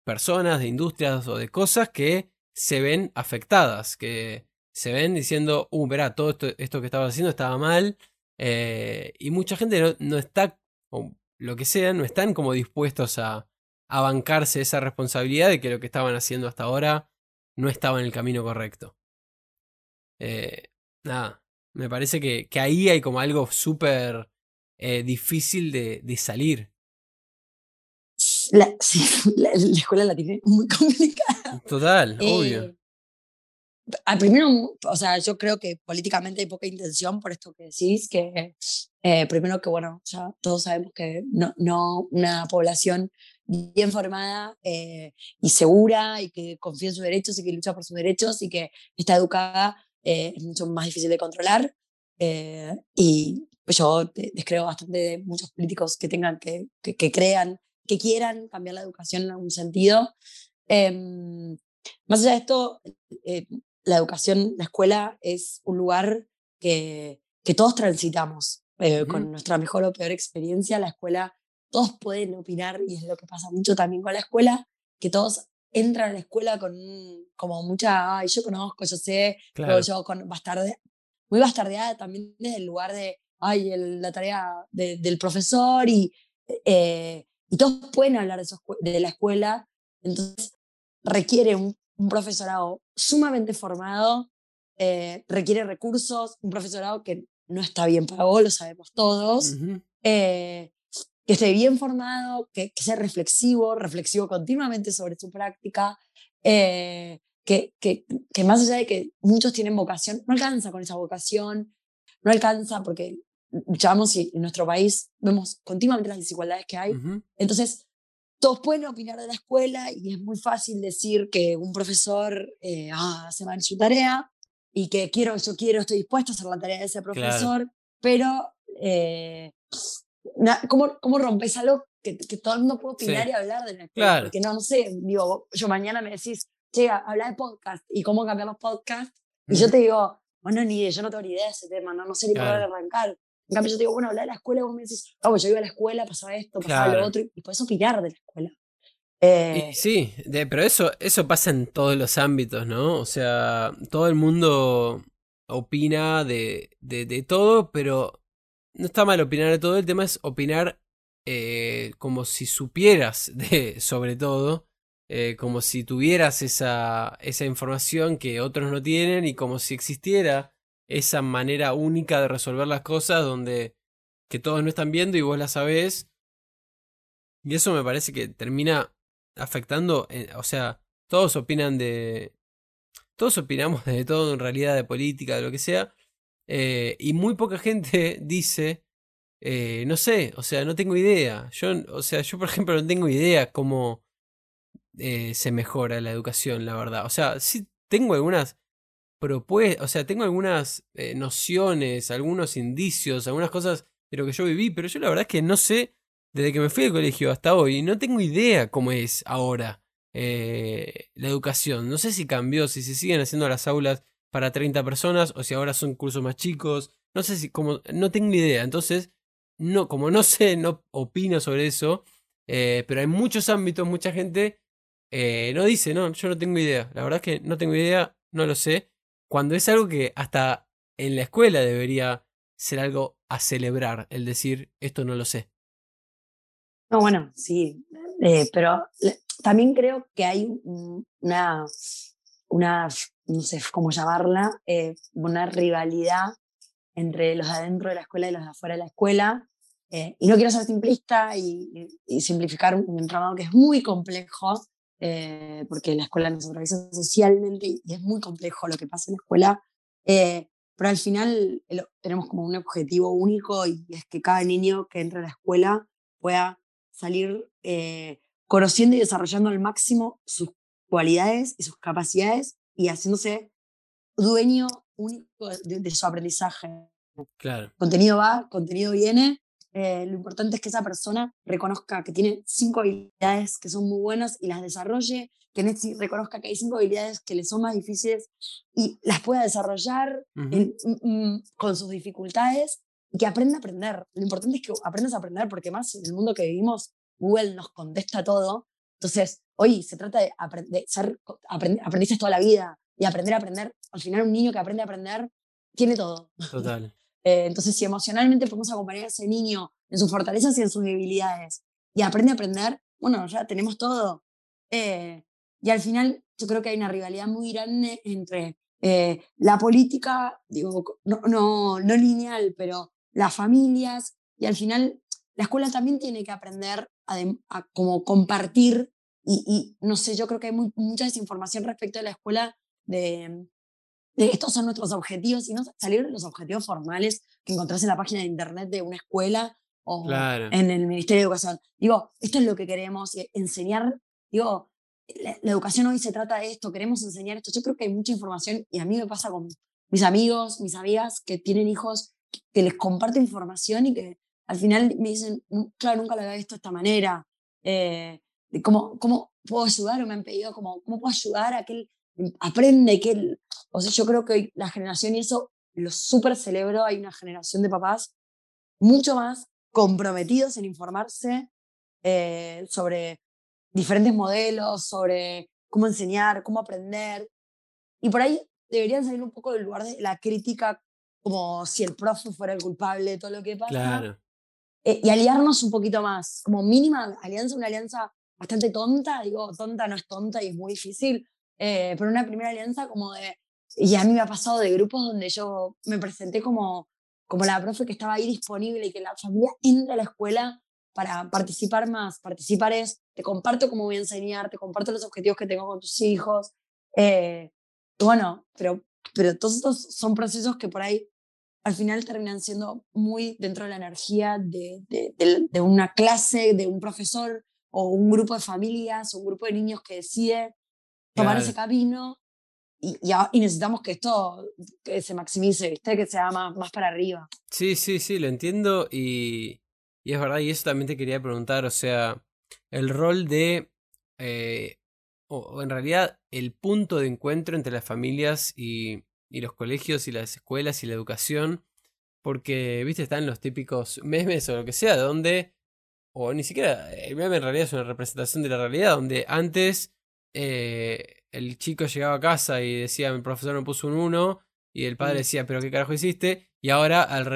personas, de industrias o de cosas que se ven afectadas, que se ven diciendo, uh, verá, todo esto, esto que estaba haciendo estaba mal, eh, y mucha gente no, no, está, o lo que sea, no están como dispuestos a, a bancarse esa responsabilidad de que lo que estaban haciendo hasta ahora no estaba en el camino correcto. Eh, nada, me parece que, que, ahí hay como algo súper eh, difícil de, de salir. La, sí, la, escuela la tiene muy complicada. Total, obvio. Eh, al primero, o sea, yo creo que políticamente hay poca intención por esto que decís, que primero que, bueno, ya todos sabemos que no, no una población bien formada eh, y segura y que confía en sus derechos y que lucha por sus derechos y que está educada eh, es mucho más difícil de controlar. Eh, y pues yo descreo bastante de muchos políticos que tengan, que, que, crean, que quieran cambiar la educación en algún sentido. Em, más allá de esto, la educación, la escuela es un lugar que, que todos transitamos. Con nuestra mejor o peor experiencia, la escuela todos pueden opinar y es lo que pasa mucho también con la escuela, que todos entran a la escuela con como mucha, ay, yo conozco, yo sé, pero yo con bastarde, muy bastardeada también desde el lugar de, ay, la tarea del profesor y, eh, y todos pueden hablar de, de la escuela, entonces requiere un, profesorado sumamente formado, eh, requiere recursos, un profesorado que no está bien pagado, lo sabemos todos, que esté bien formado, que, sea reflexivo, reflexivo continuamente sobre su práctica, eh, que, que, que, más allá de que muchos tienen vocación, no alcanza con esa vocación, no alcanza porque luchamos y en nuestro país vemos continuamente las desigualdades que hay. Entonces, todos pueden opinar de la escuela y es muy fácil decir que un profesor eh, ah, hace mal su tarea y que quiero, yo quiero, estoy dispuesto a hacer la tarea de ese profesor, pero eh, ¿cómo, ¿cómo rompes algo que, que, todo el mundo puede opinar y hablar de la claro. Porque no, no sé, digo, yo mañana me decís, che, habla de podcast y cómo cambiar los podcasts, y yo te digo, bueno, ni idea, yo no tengo ni idea de ese tema, no, no sé ni por dónde arrancar. En cambio, yo te digo, bueno, habla de la escuela, y vos me decís, vamos, pues yo iba a la escuela, pasaba esto, pasaba lo otro, y, puedes opinar de la escuela. Eh, sí, de, pero eso, eso pasa en todos los ámbitos, ¿no? O sea, todo el mundo opina de, de, de todo, pero no está mal opinar de todo, el tema es opinar eh, como si supieras de, sobre todo, eh, como si tuvieras esa, esa información que otros no tienen y como si existiera esa manera única de resolver las cosas donde que todos no están viendo y vos la sabés. Y eso me parece que termina afectando, eh, o sea, todos opinan de... Todos opinamos de todo en realidad, de política, de lo que sea, eh, y muy poca gente dice, eh, no sé, o sea, no tengo idea. Yo, o sea, yo por ejemplo no tengo idea cómo eh, se mejora la educación, la verdad. O sea, sí tengo algunas propuestas, o sea, tengo algunas nociones, algunos indicios, algunas cosas de lo que yo viví, pero yo la verdad es que no sé, desde que me fui al colegio hasta hoy, no tengo idea cómo es ahora la educación. No sé si cambió, si se siguen haciendo las aulas para 30 personas o si ahora son cursos más chicos. No sé si, como, no tengo ni idea. Entonces, no, como no sé, no opino sobre eso. Eh, pero hay muchos ámbitos, mucha gente eh, no dice, no, yo no tengo idea. La verdad es que no tengo idea, no lo sé. Cuando es algo que hasta en la escuela debería ser algo a celebrar, el decir, esto no lo sé. No, bueno, sí, eh, pero también creo que hay una, una no sé cómo llamarla, eh, una rivalidad entre los de adentro de la escuela y los de afuera de la escuela. Eh, y no quiero ser simplista y, simplificar un entramado que es muy complejo, eh, porque la escuela nos atraviesa socialmente y, es muy complejo lo que pasa en la escuela. pero al final tenemos como un objetivo único y es que cada niño que entra a la escuela pueda salir eh, conociendo y desarrollando al máximo sus cualidades y sus capacidades y haciéndose dueño único de, su aprendizaje. Claro. Contenido va, contenido viene. Eh, lo importante es que esa persona reconozca que tiene cinco habilidades que son muy buenas y las desarrolle, que reconozca que hay cinco habilidades que le son más difíciles y las pueda desarrollar mm, mm, con sus dificultades y que aprenda a aprender. Lo importante es que aprendas a aprender porque más en el mundo que vivimos, Google nos contesta todo. Entonces, hoy se trata de, de ser aprendices toda la vida, y aprender a aprender. Al final, un niño que aprende a aprender tiene todo. Total. Eh, entonces, si emocionalmente podemos acompañar a ese niño en sus fortalezas y en sus debilidades y aprende a aprender, bueno, ya tenemos todo. Eh, y al final, yo creo que hay una rivalidad muy grande entre eh, la política, digo, no, no, no lineal, pero las familias, y al final la escuela también tiene que aprender a, a como compartir, y, y, no sé, yo creo que hay mucha desinformación respecto a la escuela de, estos son nuestros objetivos y no salir de los objetivos formales que encontrás en la página de internet de una escuela o en el Ministerio de Educación. Digo, esto es lo que queremos, enseñar, digo, la, educación hoy se trata de esto, queremos enseñar esto. Yo creo que hay mucha información y a mí me pasa con mis amigos, mis amigas que tienen hijos, que les comparto información y que al final me dicen, claro, nunca lo había visto de esta manera. Eh, cómo, cómo puedo ayudar o me han pedido cómo puedo ayudar a aquel aprende que, o sea, yo creo que la generación y eso lo súper celebro, hay una generación de papás mucho más comprometidos en informarse eh, sobre diferentes modelos, sobre cómo enseñar, cómo aprender. Y por ahí deberían salir un poco del lugar de la crítica, como si el profe fuera el culpable de todo lo que pasa. Claro. Eh, y aliarnos un poquito más, como mínima alianza, una alianza bastante tonta, digo, tonta no es tonta y es muy difícil, eh, pero una primera alianza como de, y a mí me ha pasado de grupos donde yo me presenté como, como la profe que estaba ahí disponible y que la familia entra a la escuela para participar más. Participar es, te comparto cómo voy a enseñar, te comparto los objetivos que tengo con tus hijos. Eh, bueno, pero, pero todos estos son procesos que por ahí al final terminan siendo muy dentro de la energía de, de, de, una clase, de un profesor o un grupo de familias o un grupo de niños que decide tomar ese camino y, y, necesitamos que esto que se maximice, ¿viste? que sea más, más para arriba. Sí, sí, sí, lo entiendo y, y es verdad, y eso también te quería preguntar, o sea, el rol de, eh, o, en realidad el punto de encuentro entre las familias y, y los colegios y las escuelas y la educación, porque, viste, están los típicos memes o lo que sea, donde, o ni siquiera, el meme en realidad es una representación de la realidad, donde antes eh, el chico llegaba a casa y decía, mi profesor me puso un 1, y el padre mm. decía, pero ¿qué carajo hiciste? Y ahora al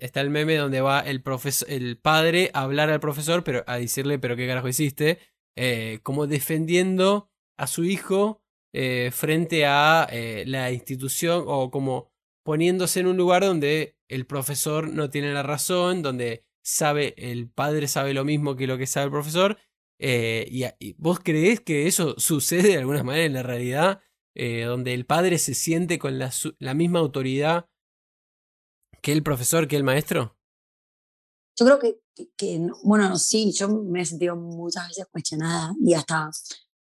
está el meme donde va el, el padre a hablar al profesor, pero a decirle, pero ¿qué carajo hiciste? Eh, como defendiendo a su hijo eh, frente a la institución o como poniéndose en un lugar donde el profesor no tiene la razón, donde sabe, el padre sabe lo mismo que lo que sabe el profesor eh, y, vos creés que eso sucede de alguna manera en la realidad, eh, donde el padre se siente con la, misma autoridad que el profesor, que el maestro? Yo creo que, bueno, sí, yo me he sentido muchas veces cuestionada y hasta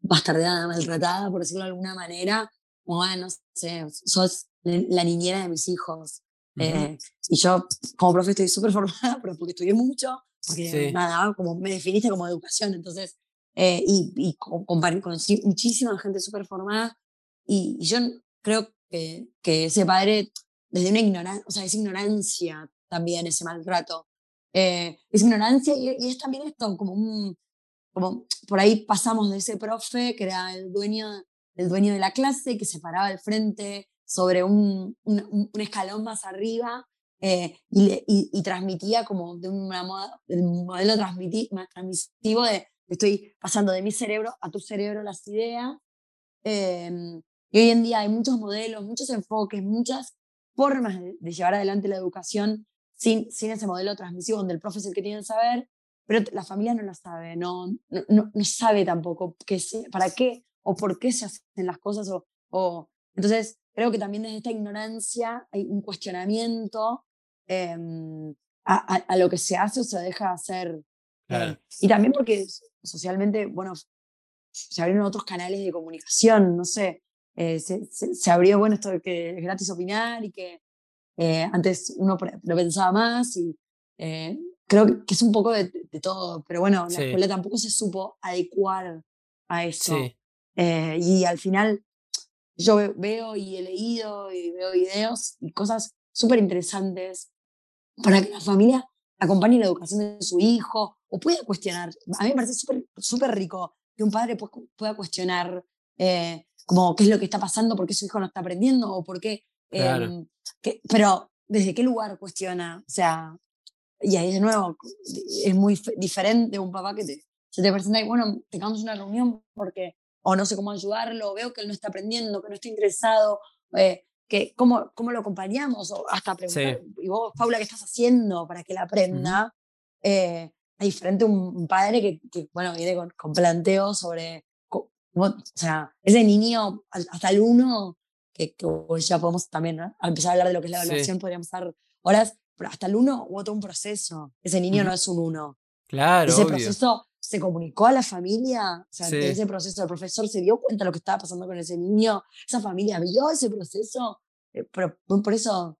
bastardeada, maltratada, por decirlo de alguna manera. Bueno, no sé, sos la niñera de mis hijos. Eh, y yo, como profe, estoy súper formada, pero porque estudié mucho porque nada, como me definiste como educación, entonces, eh, y, y conocí muchísima gente súper formada, y, yo creo que, que ese padre, desde una ignorancia, o sea, es ignorancia también ese maltrato, eh, es ignorancia y, es también esto, como un, como por ahí pasamos de ese profe que era el dueño, el dueño de la clase, que se paraba al frente sobre un, un, un escalón más arriba eh, y, transmitía como de el modelo más transmisivo de estoy pasando de mi cerebro a tu cerebro las ideas. Em, y hoy en día hay muchos modelos, muchos enfoques, muchas formas de, llevar adelante la educación sin, sin ese modelo transmisivo donde el profesor es el que tiene el saber, pero la familia no lo sabe, no, no, no, sabe tampoco qué, para qué o por qué se hacen las cosas. O, o, entonces, creo que también desde esta ignorancia hay un cuestionamiento em, a, lo que se hace o se deja hacer. Eh, y también porque socialmente, bueno, se abrieron otros canales de comunicación, no sé, eh, se, se, abrió, bueno, esto de que es gratis opinar y que eh, antes uno lo pensaba más y creo que es un poco de, todo, pero bueno, la escuela tampoco se supo adecuar a eso. y al final yo veo y he leído y veo videos y cosas súper interesantes para que la familia acompañe la educación de su hijo o pueda cuestionar. A mí me parece súper súper rico que un padre pueda cuestionar eh, como qué es lo que está pasando, por qué su hijo no está aprendiendo o por qué... Em, pero desde qué lugar cuestiona, o sea, y ahí de nuevo es muy diferente un papá que te, se te presenta y bueno, tengamos una reunión porque o no sé cómo ayudarlo, veo que él no está aprendiendo, que no está interesado, eh, que cómo, cómo lo acompañamos, o hasta preguntar, y vos, Paula, ¿qué estás haciendo para que él aprenda? Eh, hay diferente un, padre que, que, bueno, viene con, con planteos sobre, o sea, ese niño hasta el uno, que, que ya podemos también, al empezar a hablar de lo que es la evaluación, podríamos estar horas, pero hasta el uno hubo todo un proceso. Ese niño no es un uno. Claro. Ese proceso se comunicó a la familia, o sea, ese proceso el profesor se dio cuenta de lo que estaba pasando con ese niño, esa familia vio ese proceso, eh, pero por eso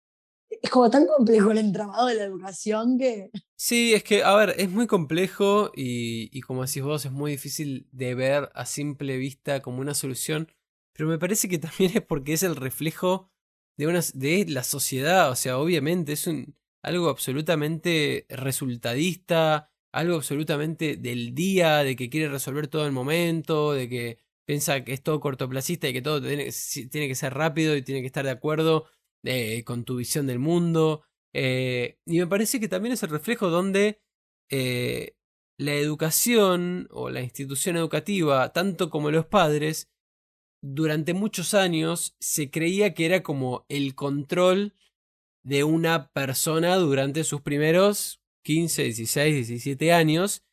es como tan complejo el entramado de la educación que... Sí, es que, a ver, es muy complejo y, y como decís vos, es muy difícil de ver a simple vista como una solución, pero me parece que también es porque es el reflejo de, una, de la sociedad, o sea, obviamente es un, algo absolutamente resultadista, algo absolutamente del día, de que quiere resolver todo el momento, de que piensa que es todo cortoplacista y que todo tiene, que ser rápido y tiene que estar de acuerdo eh, con tu visión del mundo. Eh, y me parece que también es el reflejo donde eh, la educación o la institución educativa, tanto como los padres, durante muchos años se creía que era como el control de una persona durante sus primeros 15, 16, 17 años.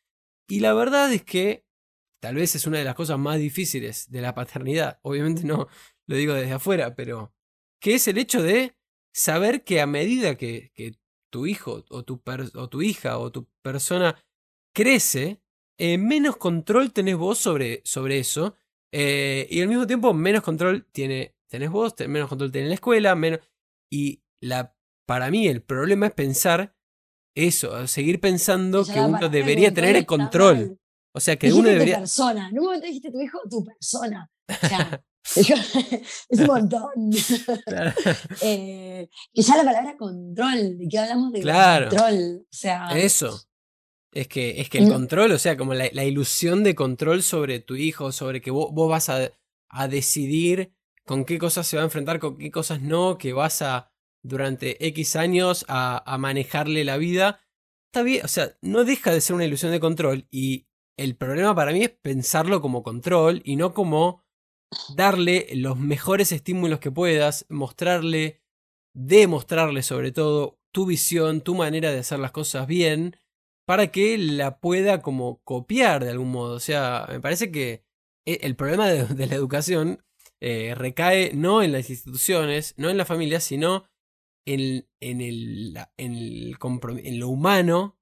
Y la verdad es que tal vez es una de las cosas más difíciles de la paternidad. Obviamente no lo digo desde afuera, pero que es el hecho de saber que a medida que, que tu hijo o tu, o tu, hija o tu persona crece, eh, menos control tenés vos sobre, sobre eso. Eh, y al mismo tiempo, menos control tiene, tenés vos, menos control tiene la escuela, menos... Y la, para mí el problema es pensar eso, seguir pensando que uno debería tener el control. O sea, que uno debería. Tu persona. En un momento dijiste tu hijo, tu persona. O sea, es un montón. Claro. eh, que ya la palabra control, ¿de qué hablamos de control? O sea. Eso. Es que, es que el control, o sea, como la, ilusión de control sobre tu hijo, sobre que vos, vos vas a, a decidir con qué cosas se va a enfrentar, con qué cosas no, que vas a, durante X años a, manejarle la vida, está bien, o sea, no deja de ser una ilusión de control y el problema para mí es pensarlo como control y no como darle los mejores estímulos que puedas, mostrarle, demostrarle sobre todo tu visión, tu manera de hacer las cosas bien, para que la pueda como copiar de algún modo. O sea, me parece que e, el problema de, la educación eh, recae no en las instituciones, no en la familia, sino en, en, el, en, el en lo humano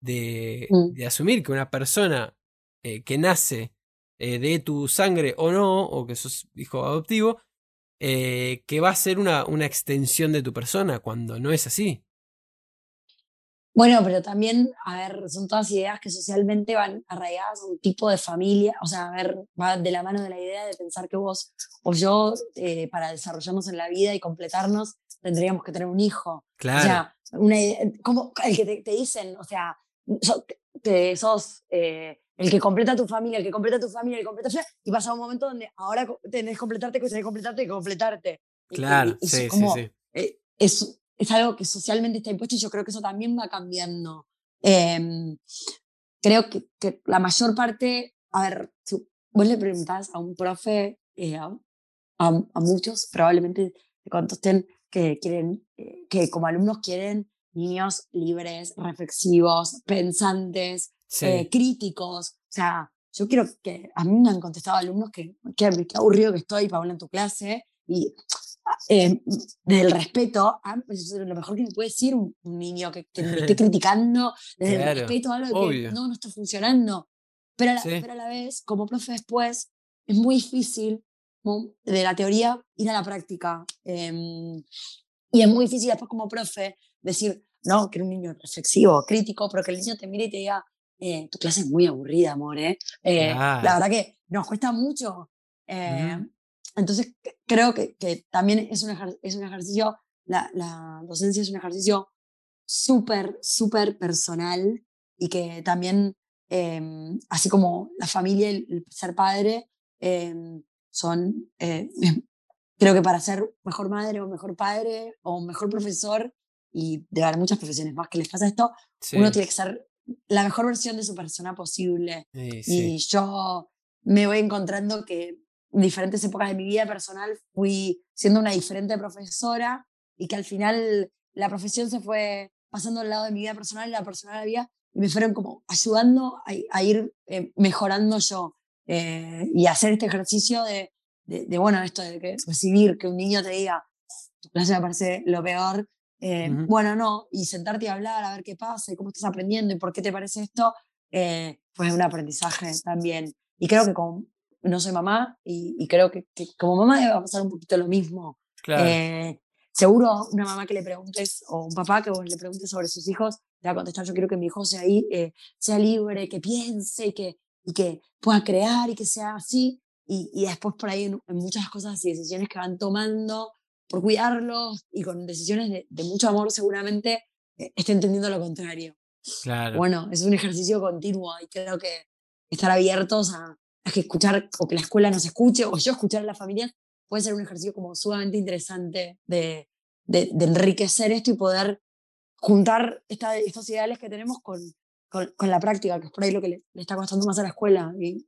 de, mm. de, asumir que una persona eh, que nace eh, de tu sangre o no, o que sos hijo adoptivo, eh, que va a ser una, una extensión de tu persona, cuando no es así. Bueno, pero también, a ver, son todas ideas que socialmente van arraigadas a un tipo de familia, o sea, a ver, va de la mano de la idea de pensar que vos o yo, para desarrollarnos en la vida y completarnos, tendríamos que tener un hijo. Claro. O sea, una, como el que te, dicen, o sea, que sos eh, el que completa tu familia, el que completa tu familia, el que completa tu familia, y pasa un momento donde ahora tenés que completarte, tenés que completarte y completarte. Claro, sí, sí, sí. Eh, es, es algo que socialmente está impuesto y yo creo que eso también va cambiando. Em, creo que, que, la mayor parte, a ver, si vos le preguntás a un profe, eh, a, a, muchos, probablemente de cuántos estén que quieren, eh, que como alumnos quieren niños libres, reflexivos, pensantes, eh, críticos. O sea, yo quiero que a mí me han contestado alumnos que qué aburrido que estoy, Paula, en tu clase. Y eh, desde el respeto, ah, pues lo mejor que me puede decir un, niño que, que, me esté criticando, desde el respeto a algo que no, no está funcionando. Pero a, la, pero a la vez, como profe después, es muy difícil de la teoría ir a la práctica. Em, y es muy difícil después como profe decir, no, que era un niño reflexivo, crítico, pero que el niño te mire y te diga, eh, tu clase es muy aburrida, amor, ¿eh? eh la verdad que nos cuesta mucho. Eh, entonces, creo que, que, también es un, es un ejercicio, la, la, docencia es un ejercicio súper, súper personal y que también, em, así como la familia, el, el ser padre, son, creo que para ser mejor madre o mejor padre o mejor profesor, y de haber muchas profesiones más que les pasa esto, uno tiene que ser la mejor versión de su persona posible. Y yo me voy encontrando que en diferentes épocas de mi vida personal fui siendo una diferente profesora y que al final la profesión se fue pasando al lado de mi vida personal y la personal a la vida y me fueron como ayudando a, ir eh, mejorando yo eh, y hacer este ejercicio de, de, bueno, esto de que recibir que un niño te diga, tu clase me parece lo peor, eh, bueno, no, y sentarte y hablar, a ver qué pasa, y cómo estás aprendiendo y por qué te parece esto, eh, pues un aprendizaje también. Y creo que como no soy mamá, y, creo que, como mamá debe pasar un poquito lo mismo. Eh, seguro una mamá que le preguntes, o un papá que vos le preguntes sobre sus hijos, te va a contestar, yo quiero que mi hijo sea, ahí, sea libre, que piense, y que, y que pueda crear y que sea así. Y, y después por ahí en, en muchas cosas y decisiones que van tomando, por cuidarlos y con decisiones de, mucho amor seguramente eh, esté entendiendo lo contrario. Claro. Bueno, es un ejercicio continuo y creo que estar abiertos a, a, que escuchar o que la escuela nos escuche o yo escuchar a la familia puede ser un ejercicio como sumamente interesante de, de, enriquecer esto y poder juntar esta, estos ideales que tenemos con, con, la práctica, que es por ahí lo que le, está costando más a la escuela. Y...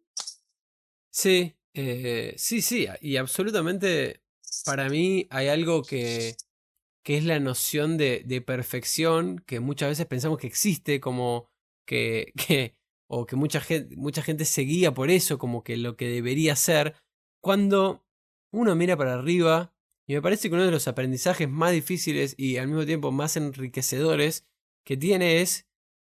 Sí, eh, sí, sí, y absolutamente para mí hay algo que, que es la noción de, de, perfección que muchas veces pensamos que existe, como que, que o que mucha gente, mucha gente se guía por eso, como que lo que debería ser, cuando uno mira para arriba, y me parece que uno de los aprendizajes más difíciles y al mismo tiempo más enriquecedores que tiene es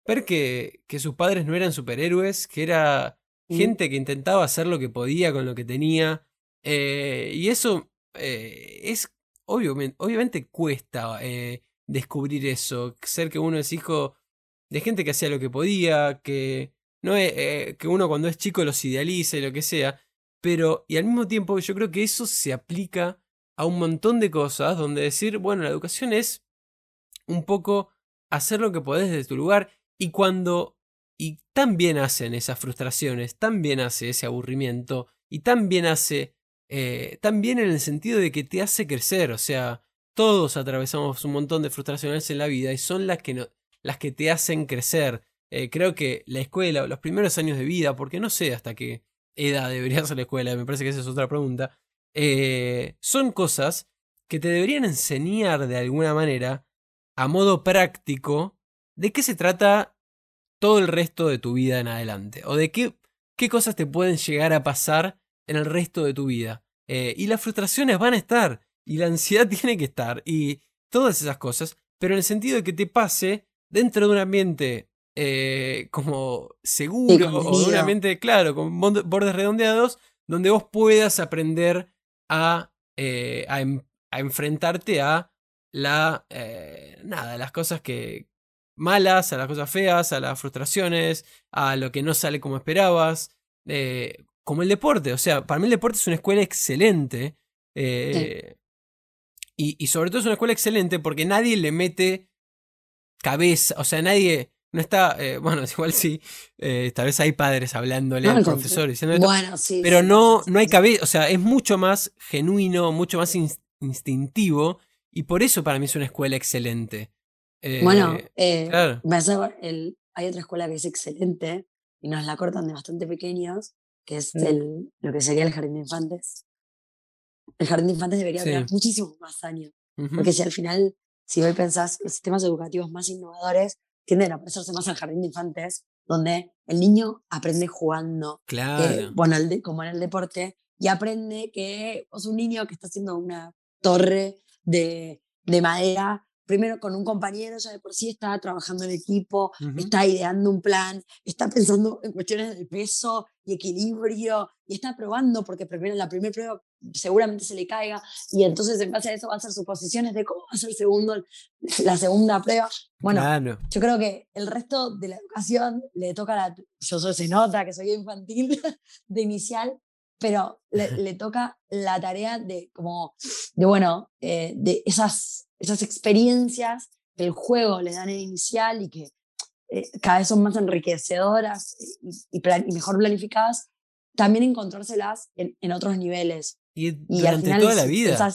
ver que, que sus padres no eran superhéroes, que era gente que intentaba hacer lo que podía con lo que tenía, eh, y eso eh, es obviamente, obviamente cuesta eh, descubrir eso, ser que uno es hijo de gente que hacía lo que podía, que no es, que uno cuando es chico los idealiza y lo que sea, pero y al mismo tiempo yo creo que eso se aplica a un montón de cosas donde decir, bueno, la educación es un poco hacer lo que podés desde tu lugar y cuando y tan bien hacen esas frustraciones, tan bien hace ese aburrimiento y tan bien hace eh, también en el sentido de que te hace crecer, o sea, todos atravesamos un montón de frustraciones en la vida y son las que, no, las que te hacen crecer. Eh, creo que la escuela, los primeros años de vida, porque no sé hasta qué edad debería ser la escuela, me parece que esa es otra pregunta, eh, son cosas que te deberían enseñar de alguna manera, a modo práctico, de qué se trata todo el resto de tu vida en adelante, o de qué, qué cosas te pueden llegar a pasar en el resto de tu vida. Eh, y las frustraciones van a estar, y la ansiedad tiene que estar, y todas esas cosas, pero en el sentido de que te pase dentro de un ambiente eh, como seguro, o de un ambiente, claro, con bordes redondeados, donde vos puedas aprender a, eh, em, a, enfrentarte a la, nada, las cosas que malas, a las cosas feas, a las frustraciones, a lo que no sale como esperabas como el deporte. O sea, para mí el deporte es una escuela excelente. Eh, y, sobre todo es una escuela excelente porque nadie le mete cabeza. O sea, nadie. No está. Eh, bueno, igual sí. Eh, tal vez hay padres hablándole al profesor diciendo Bueno, sí. Pero no, no hay cabeza. O sea, es mucho más genuino, mucho más instintivo. Y por eso para mí es una escuela excelente. Bueno, claro. hay otra escuela que es excelente y nos la cortan de bastante pequeños, que es el, lo que sería el jardín de infantes. El jardín de infantes debería durar muchísimos más años, porque si al final, si hoy pensás, los sistemas educativos más innovadores tienden a parecerse más al jardín de infantes, donde el niño aprende jugando, claro. bueno, el como en el deporte, y aprende que es un niño que está haciendo una torre de, de madera primero con un compañero ya de por sí está trabajando en equipo, está ideando un plan, está pensando en cuestiones de peso y equilibrio y está probando porque primero en la primera prueba seguramente se le caiga y entonces en base a eso va a hacer suposiciones de cómo va a ser segundo, la segunda prueba. Bueno, yo creo que el resto de la educación le toca a la... Yo soy, se nota que soy infantil de inicial, pero le, toca la tarea de como, de bueno, eh, de esas esas experiencias que el juego le dan en inicial y que eh, cada vez son más enriquecedoras y, mejor planificadas, también encontrárselas en, en otros niveles. Y, durante toda la vida.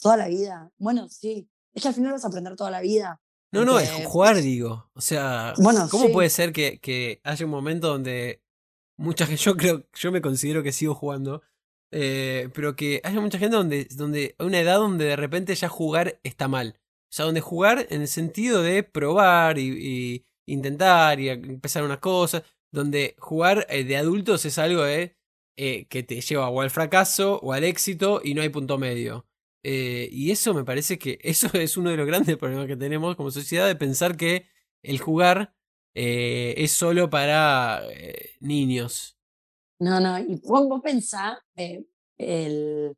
toda la vida. Bueno, sí. Es que al final vas a aprender toda la vida. No, no, es jugar, digo. O sea, bueno, ¿cómo puede ser que, que, haya un momento donde mucha gente, yo creo, yo me considero que sigo jugando, eh, pero que haya mucha gente donde, donde hay una edad donde de repente ya jugar está mal. O sea, donde jugar en el sentido de probar y, intentar y empezar unas cosas, donde jugar eh, de adultos es algo eh, que te lleva o al fracaso o al éxito y no hay punto medio. y eso me parece que eso es uno de los grandes problemas que tenemos como sociedad de pensar que el jugar es solo para niños. No, no, y vos, vos pensás eh, el,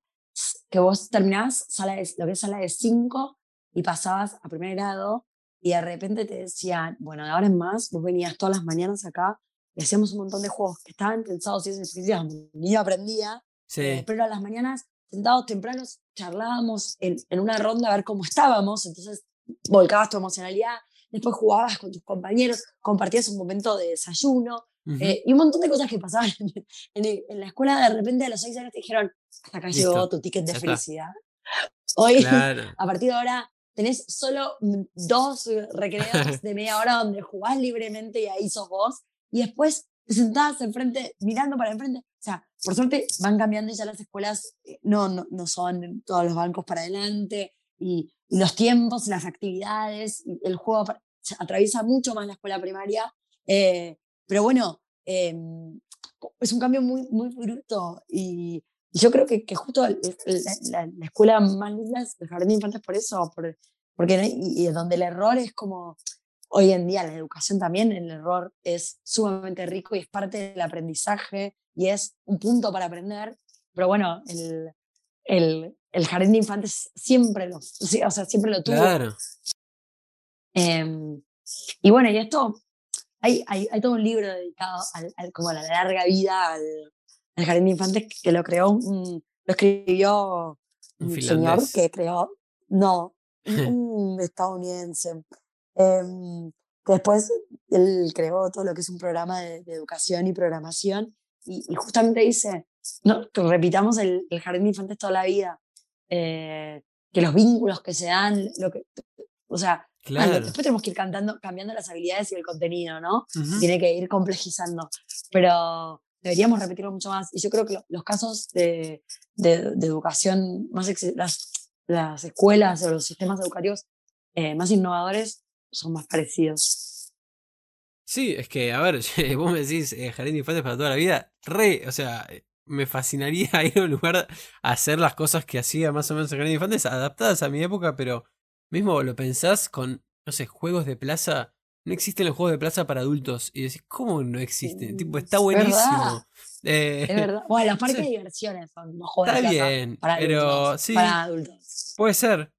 que vos terminabas sala lo que es sala de 5 y pasabas a primer grado y de repente te decían, bueno, de ahora en más, vos venías todas las mañanas acá y hacíamos un montón de juegos que estaban pensados y eso ni yo aprendía, eh, pero a las mañanas sentados tempranos charlábamos en, en una ronda a ver cómo estábamos, entonces volcabas tu emocionalidad, después jugabas con tus compañeros, compartías un momento de desayuno, eh, y un montón de cosas que pasaban en, la escuela. De repente a los seis años te dijeron, hasta acá llegó tu ticket de felicidad. Hoy, a partir de ahora, tenés solo dos recreos de media hora donde jugás libremente y ahí sos vos. Y después te sentás enfrente, mirando para enfrente. O sea, por suerte van cambiando y ya las escuelas eh, no, no, no son todos los bancos para adelante. Y, los tiempos, las actividades, el juego atraviesa mucho más la escuela primaria. Eh, pero bueno, em, es un cambio muy, muy bruto y, yo creo que, justo la, escuela más linda es el jardín de infantes por eso, por, porque y, donde el error es como, hoy en día la educación también, el error es sumamente rico y es parte del aprendizaje y es un punto para aprender, pero bueno, el, el, el jardín de infantes siempre lo, o sea, siempre lo tuvo. Claro. Em, y bueno, y esto hay, hay, hay, todo un libro dedicado al, como a la larga vida al, jardín de infantes que lo creó, lo escribió un, señor que creó, no, un estadounidense. Que después él creó todo lo que es un programa de, educación y programación y, justamente dice, no, que repitamos el, el, jardín de infantes toda la vida, eh, que los vínculos que se dan, lo que, o sea, después tenemos que ir cantando, cambiando las habilidades y el contenido, ¿no? Tiene que ir complejizando. Pero deberíamos repetirlo mucho más. Y yo creo que los casos de, de, educación, más las, las, escuelas o los sistemas educativos eh, más innovadores son más parecidos. Sí, es que, a ver, vos me decís eh, jardín de infantes para toda la vida, re, o sea, me fascinaría ir a un lugar a hacer las cosas que hacía más o menos jardín de infantes, adaptadas a mi época, pero Mismo lo pensás con, no sé, juegos de plaza. No existen los juegos de plaza para adultos. Y decís, ¿cómo no existen? tipo, está buenísimo. Eh, es verdad. Bueno, los parques de diversiones son los juegos de plaza. bien, para pero sí. Para adultos. Puede ser.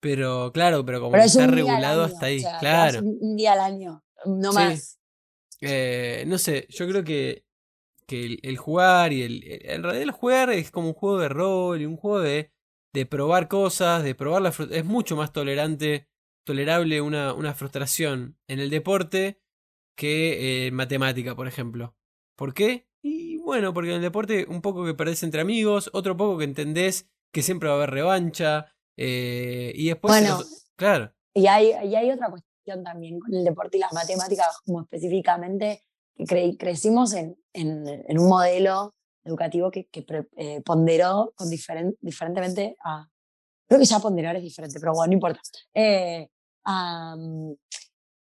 Pero claro, pero como está regulado hasta ahí. claro. Un día al año, no más. Eh, no sé, yo creo que, que el, jugar y el. En realidad, el jugar es como un juego de rol y un juego de de probar cosas, de probar la Es mucho más tolerante, tolerable una, una frustración en el deporte que en matemática, por ejemplo. ¿Por qué? Y bueno, porque en el deporte un poco que perdés entre amigos, otro poco que entendés que siempre va a haber revancha. Eh, y después. Bueno, claro. Y hay, y hay otra cuestión también con el deporte y las matemáticas, como específicamente, que crecimos en, en, en un modelo educativo que, que eh, ponderó con diferentemente a, creo que ya ponderar es diferente, pero bueno, no importa, eh, mm,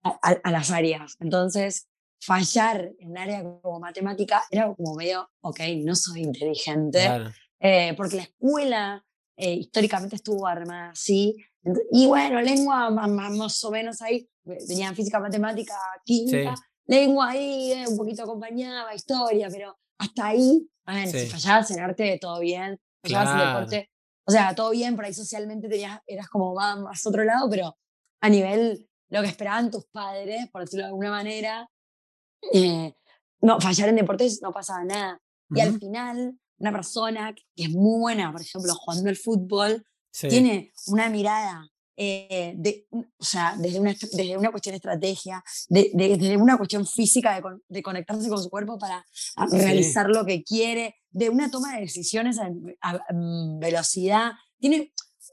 a, a, las áreas. Entonces, fallar en un área como matemática era como medio, ok, no soy inteligente, eh, porque la escuela eh, históricamente estuvo armada así. Y bueno, lengua más, o menos ahí, tenían física, matemática, química, lengua ahí, eh, un poquito acompañaba, historia, pero hasta ahí, a ver, si fallabas en arte, todo bien, fallabas en deporte, o sea, todo bien, por ahí socialmente tenías, eras como más, más otro lado, pero a nivel lo que esperaban tus padres, por decirlo de alguna manera, eh, no, fallar en deportes no pasaba nada. Y al final, una persona que es muy buena, por ejemplo, jugando el fútbol, tiene una mirada, eh, de, o sea, desde una, desde una cuestión de estrategia, de, desde una cuestión física de, de, conectarse con su cuerpo para realizar lo que quiere, de una toma de decisiones a, mm, velocidad. Tiene,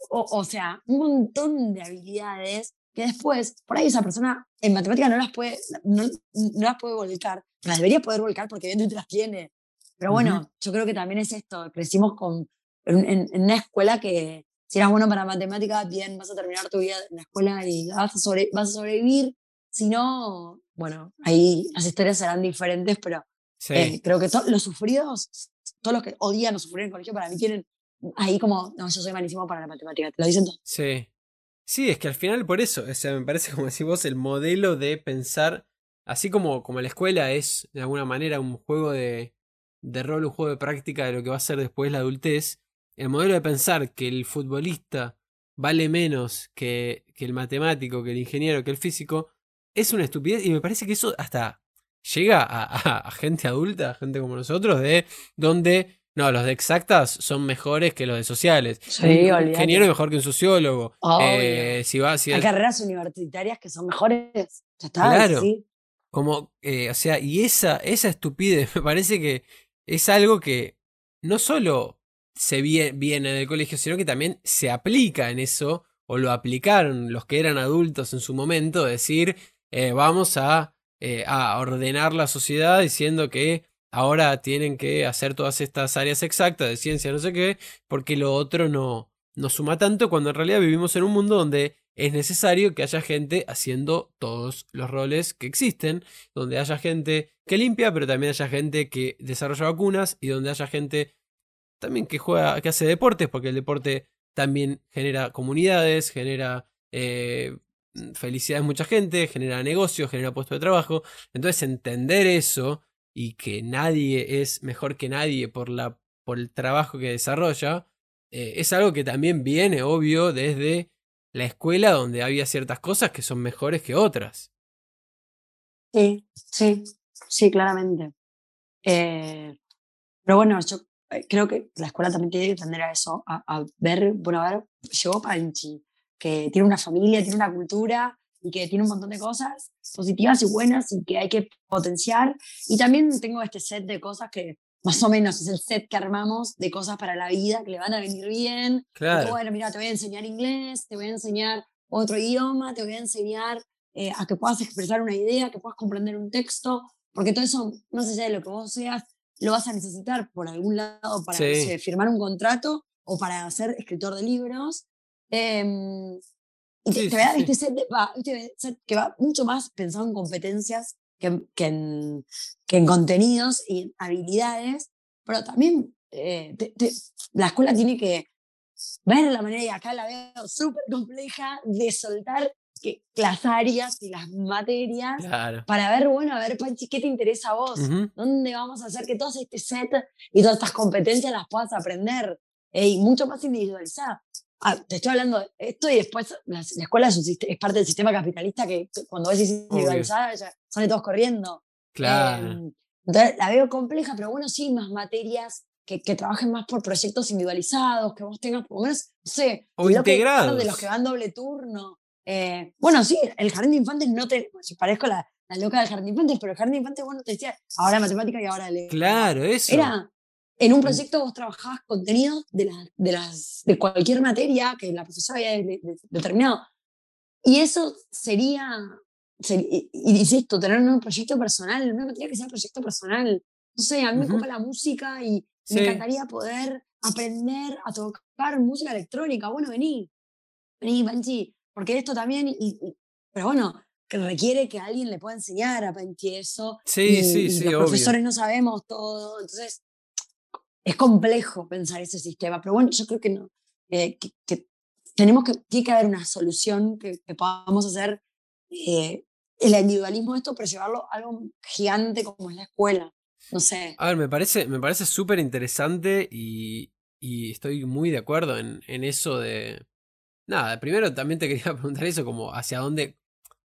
o, o, sea, un montón de habilidades que después, por ahí esa persona en matemática no las puede, no, no las puede volcar, las debería poder volcar porque evidentemente las tiene. Pero bueno, yo creo que también es esto, crecimos con, en, una escuela que si eras bueno para matemáticas, bien, vas a terminar tu vida en la escuela y vas a, sobre, vas a sobrevivir. Si no, bueno, ahí las historias serán diferentes, pero eh, creo que los sufridos, todos los que odian o sufrir en el colegio, para mí tienen ahí como, no, yo soy malísimo para la matemática, te lo dicen todos. Sí. Sí, es que al final por eso, o sea, me parece como decís vos, el modelo de pensar, así como, como la escuela es de alguna manera un juego de, de rol, un juego de práctica de lo que va a ser después la adultez, el modelo de pensar que el futbolista vale menos que, que el matemático, que el ingeniero, que el físico, es una estupidez y me parece que eso hasta llega a, a gente adulta, a gente como nosotros, de donde no, los de exactas son mejores que los de sociales. Sí, un ingeniero es mejor que un sociólogo. Eh, si va, Hay carreras universitarias que son mejores. Ya está, claro. Como, eh, o sea, y esa, esa estupidez me parece que es algo que no solo se viene, del colegio, sino que también se aplica en eso, o lo aplicaron los que eran adultos en su momento, decir, eh, vamos a, a ordenar la sociedad diciendo que ahora tienen que hacer todas estas áreas exactas de ciencia, no sé qué, porque lo otro no, no suma tanto cuando en realidad vivimos en un mundo donde es necesario que haya gente haciendo todos los roles que existen, donde haya gente que limpia, pero también haya gente que desarrolla vacunas y donde haya gente también que juega, que hace deportes, porque el deporte también genera comunidades, genera eh, felicidad de mucha gente, genera negocios, genera puestos de trabajo. Entonces entender eso y que nadie es mejor que nadie por, la, por el trabajo que desarrolla, eh, es algo que también viene, obvio, desde la escuela donde había ciertas cosas que son mejores que otras. Sí, sí, sí, claramente. Eh, pero bueno, yo creo que la escuela también tiene que tender a eso, a, a ver, bueno, a ver, llegó Panchi, que tiene una familia, tiene una cultura, y que tiene un montón de cosas positivas y buenas y que hay que potenciar. Y también tengo este set de cosas que más o menos es el set que armamos de cosas para la vida que le van a venir bien. Claro. bueno, mira, te voy a enseñar inglés, te voy a enseñar otro idioma, te voy a enseñar eh, a que puedas expresar una idea, que puedas comprender un texto, porque todo eso, no sé si de lo que vos seas, lo vas a necesitar por algún lado para firmar un contrato o para ser escritor de libros. Eh, y te, va este set, que va mucho más pensado en competencias que, que, en, que en contenidos y habilidades, pero también eh, la escuela tiene que ver la manera, y acá la veo súper compleja, de soltar que, las áreas y las materias para ver, bueno, a ver, Panchi, ¿qué te interesa a vos? ¿Dónde vamos a hacer que todo este set y todas estas competencias las puedas aprender? y mucho más individualizada. Ah, te estoy hablando de esto y después la, escuela es, parte del sistema capitalista que cuando ves individualizada ya sale todos corriendo. Claro. Em, entonces la veo compleja, pero bueno, sí, más materias que, que, trabajen más por proyectos individualizados, que vos tengas por lo menos, no sé, o integrados. de los que van doble turno. Eh, bueno, sí, el jardín de infantes no te. parezco la, la, loca del jardín de infantes, pero el jardín de infantes, bueno, te decía, ahora matemática y ahora lengua. Claro, eso. Era, en un mm. proyecto vos trabajabas contenidos de, de, las, de cualquier materia que la profesora había determinado. Y eso sería, y insisto, tener un proyecto personal, una materia que sea proyecto personal. No sé, a mí me ocupa la música y me encantaría poder aprender a tocar música electrónica. Bueno, vení, vení, Panchi, porque esto también, y, pero bueno, que requiere que alguien le pueda enseñar a Panchi eso. Sí, sí, sí. Los profesores no sabemos todo, entonces es complejo pensar ese sistema, pero bueno, yo creo que no, que, tenemos que, tiene que haber una solución que, podamos hacer eh, el individualismo de esto, pero llevarlo a algo gigante como es la escuela. No sé. A ver, me parece, me parece súper interesante y, y, estoy muy de acuerdo en, en, eso de. Nada, primero también te quería preguntar eso, como hacia dónde,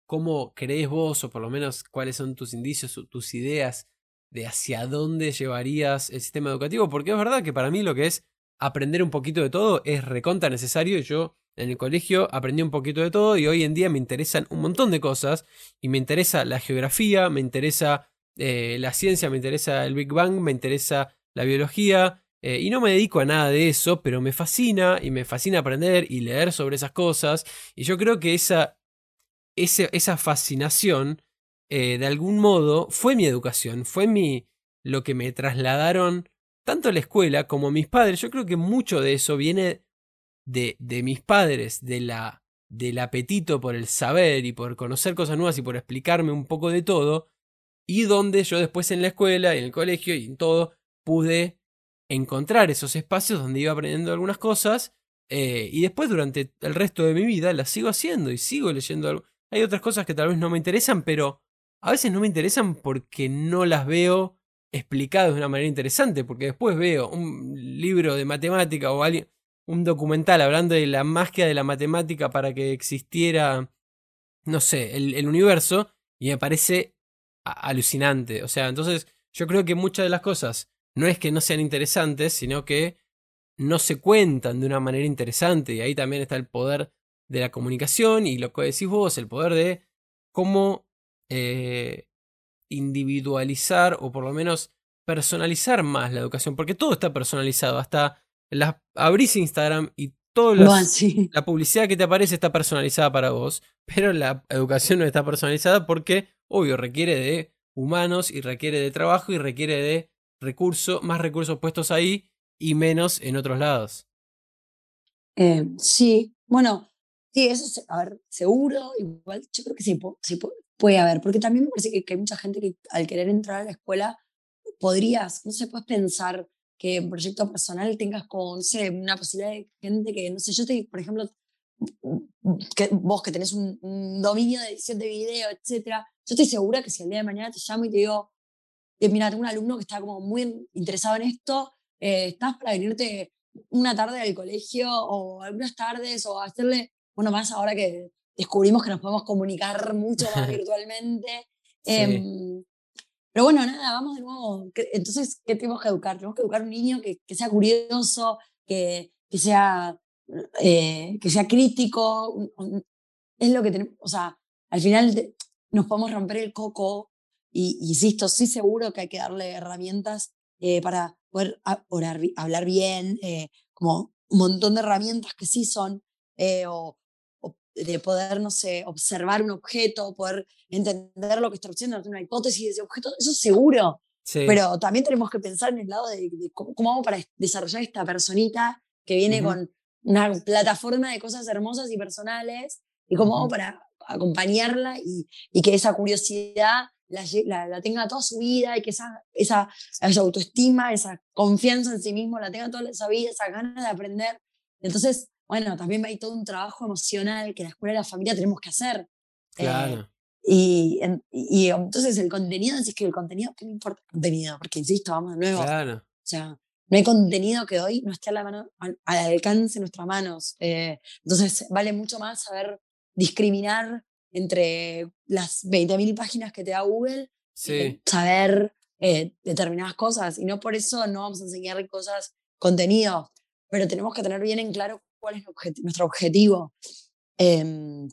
cómo crees vos, o por lo menos cuáles son tus indicios, tus ideas de hacia dónde llevarías el sistema educativo, porque es verdad que para mí lo que es aprender un poquito de todo es reconta necesario. Yo en el colegio aprendí un poquito de todo y hoy en día me interesan un montón de cosas y me interesa la geografía, me interesa eh, la ciencia, me interesa el Big Bang, me interesa la biología eh, y no me dedico a nada de eso, pero me fascina y me fascina aprender y leer sobre esas cosas. Y yo creo que esa, fascinación eh, de algún modo fue mi educación, fue mi lo que me trasladaron tanto la escuela como mis padres, yo creo que mucho de eso viene de, de mis padres, de la, del apetito por el saber y por conocer cosas nuevas y por explicarme un poco de todo, y donde yo después en la escuela, en el colegio y en todo, pude encontrar esos espacios donde iba aprendiendo algunas cosas, eh, y después durante el resto de mi vida las sigo haciendo y sigo leyendo algo. Hay otras cosas que tal vez no me interesan, pero a veces no me interesan porque no las veo explicado de una manera interesante, porque después veo un libro de matemática o alguien, un documental hablando de la magia de la matemática para que existiera, no sé, el, universo, y me parece alucinante. O sea, entonces yo creo que muchas de las cosas no es que no sean interesantes, sino que no se cuentan de una manera interesante, y ahí también está el poder de la comunicación y lo que decís vos, el poder de cómo eh, individualizar o por lo menos personalizar más la educación, porque todo está personalizado, hasta la, abrís Instagram y toda la publicidad que te aparece está personalizada para vos, pero la educación no está personalizada porque, obvio, requiere de humanos y requiere de trabajo y requiere de recursos, más recursos puestos ahí y menos en otros lados. Eh, sí, bueno, sí, eso, a ver, seguro, igual yo creo que sí, sí puede haber, porque también me parece que, hay mucha gente que al querer entrar a la escuela podrías, no sé, puedes pensar que en proyecto personal tengas como, no sé, una posibilidad de gente que, no sé, yo te, por ejemplo, vos que tenés un, dominio de edición de video, etcétera, yo estoy segura que si el día de mañana te llamo y te digo, eh, mira, tengo un alumno que está como muy interesado en esto, eh, ¿estás para venirte una tarde al colegio o algunas tardes o hacerle, bueno, más ahora que descubrimos que nos podemos comunicar mucho más virtualmente. Em, pero bueno, nada, vamos de nuevo. Entonces, ¿qué tenemos que educar? Tenemos que educar a un niño que, que sea curioso, que, que sea, eh, que sea crítico. Es lo que tenemos, o sea, al final nos podemos romper el coco y, insisto, sí seguro que hay que darle herramientas eh, para poder hablar bien, eh, como un montón de herramientas que sí son, o, de poder, no sé, observar un objeto, poder entender lo que está haciendo, una hipótesis de ese objeto, eso seguro. Pero también tenemos que pensar en el lado de, cómo, vamos para desarrollar esta personita que viene con una plataforma de cosas hermosas y personales y cómo vamos para acompañarla y, y, que esa curiosidad la, la, tenga toda su vida y que esa, esa, esa, autoestima, esa confianza en sí mismo la tenga toda esa vida, esa ganas de aprender. Entonces, bueno, también hay todo un trabajo emocional que la escuela y la familia tenemos que hacer. Eh, claro. y, y, entonces el contenido, es que el contenido, ¿qué me importa el contenido? Porque insisto, vamos de nuevo. Claro. O sea, no hay contenido que hoy no esté a la mano, al, alcance de nuestras manos. Eh, entonces vale mucho más saber discriminar entre las 20.000 páginas que te da Google, sí. saber eh, determinadas cosas. Y no por eso no vamos a enseñar cosas, contenido, pero tenemos que tener bien en claro cuál es nuestro objetivo. Em,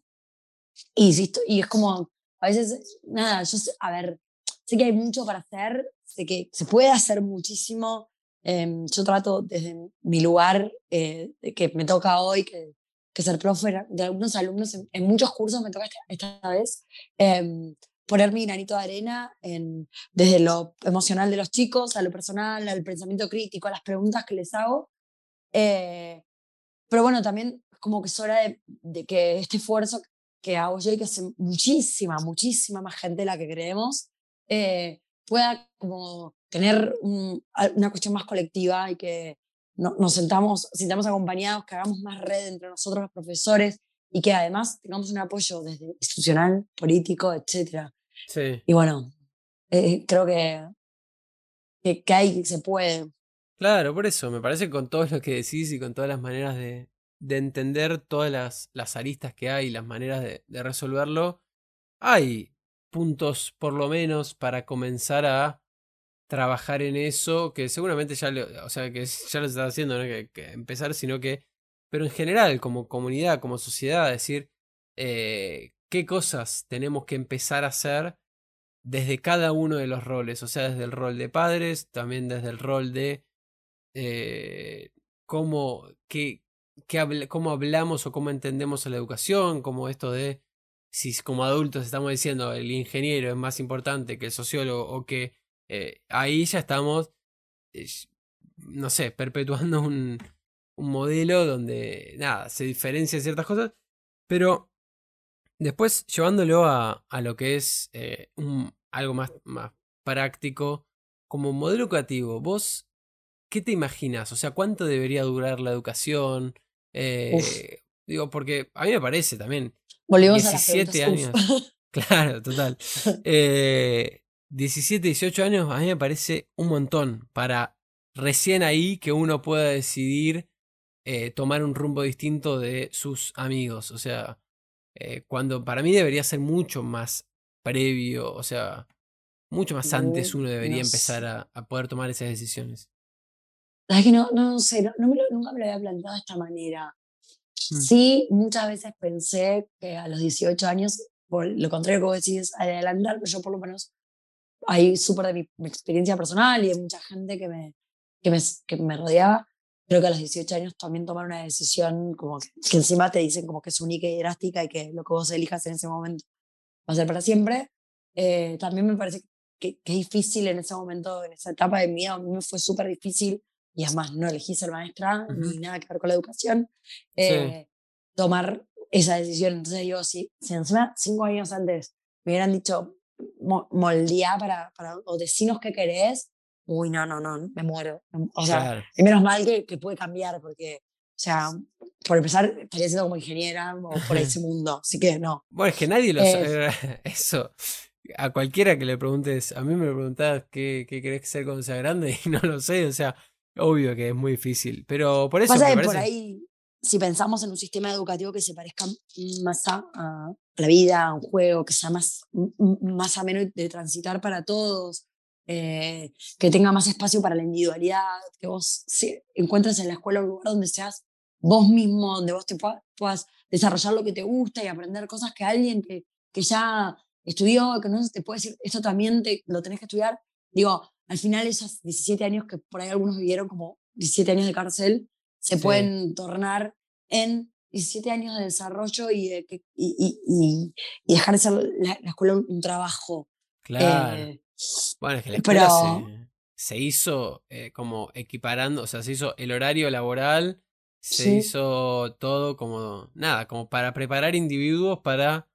y, y es como, a veces, nada, yo sé, a ver, sé que hay mucho para hacer, sé que se puede hacer muchísimo. Em, yo trato desde mi lugar, eh, que me toca hoy, que, que ser profe de algunos alumnos, en, muchos cursos me toca esta, vez, em, poner mi granito de arena en, desde lo emocional de los chicos, a lo personal, al pensamiento crítico, a las preguntas que les hago. Eh, pero bueno, también como que es hora de, que este esfuerzo que hago yo y que hace muchísima, muchísima más gente de la que creemos, eh, pueda como tener una cuestión más colectiva y que, nos sentamos, sintamos acompañados, que hagamos más red entre nosotros los profesores y que además tengamos un apoyo desde institucional, político, etc. Sí. Y bueno, eh, creo que, que, que hay, que se puede. Claro, por eso, me parece que con todo lo que decís y con todas las maneras de, de entender todas las, las, aristas que hay, las maneras de, de, resolverlo, hay puntos por lo menos para comenzar a trabajar en eso, que seguramente ya lo, o sea, que ya lo está haciendo, no que, empezar, sino que, pero en general, como comunidad, como sociedad, decir eh, qué cosas tenemos que empezar a hacer desde cada uno de los roles, o sea, desde el rol de padres, también desde el rol de eh, cómo, qué, qué cómo hablamos o cómo entendemos la educación, como esto de si como adultos estamos diciendo el ingeniero es más importante que el sociólogo o que eh, ahí ya estamos, eh, no sé, perpetuando un, un modelo donde, nada, se diferencian ciertas cosas, pero después llevándolo a, a lo que es eh, un, algo más, más práctico, como modelo educativo, vos, ¿qué te imaginas? O sea, ¿cuánto debería durar la educación? Eh, digo, porque a mí me parece también. Volvemos 17 años. Claro, total. Eh, 17, 18 años a mí me parece un montón para recién ahí que uno pueda decidir eh, tomar un rumbo distinto de sus amigos. O sea, eh, cuando para mí debería ser mucho más previo, o sea, mucho más antes uno debería no empezar a, a, poder tomar esas decisiones. Es que no, no sé, no, no me lo, nunca me lo había planteado de esta manera. Mm. Sí, muchas veces pensé que a los 18 años, por lo contrario que vos decís, adelantar, pero yo por lo menos, ahí súper de mi, mi, experiencia personal y de mucha gente que me, que me, que me rodeaba, creo que a los 18 años también tomar una decisión como que, que, encima te dicen como que es única y drástica y que lo que vos elijas en ese momento va a ser para siempre, eh, también me parece que, que, es difícil en ese momento, en esa etapa de mi vida, a mí me fue súper difícil y además no elegí ser maestra uh -huh. ni nada que ver con la educación, eh, sí. tomar esa decisión. Entonces digo, si, si encima cinco años antes me hubieran dicho moldear para, para, o decinos qué querés, uy, no, no, no, me muero. O sea, claro. y menos mal que, que, puede cambiar, porque, o sea, por empezar, estaría siendo como ingeniera o por ese mundo, así que no. Bueno, es que nadie lo sabe, eso. A cualquiera que le preguntes, a mí me preguntás qué, qué querés ser cuando sea grande y no lo sé, o sea, obvio que es muy difícil, pero por eso Pasa me parece... por ahí, si pensamos en un sistema educativo que se parezca más a, a la vida, un juego, que sea más, más ameno de transitar para todos, eh, que tenga más espacio para la individualidad, que vos sí, encuentres en la escuela un lugar donde seas vos mismo, donde vos te puedas, puedas desarrollar lo que te gusta y aprender cosas que alguien que, que ya estudió, que no te puede decir, esto también te, lo tenés que estudiar. Digo, al final esos 17 años que por ahí algunos vivieron como 17 años de cárcel, se sí. pueden tornar en 17 años de desarrollo y, de, y, y, y, y dejar de ser la, la escuela un, un, trabajo. Claro. Eh, bueno, es que la escuela pero... se, se, hizo eh, como equiparando, o sea, se hizo el horario laboral, se sí. hizo todo como, nada, como para preparar individuos para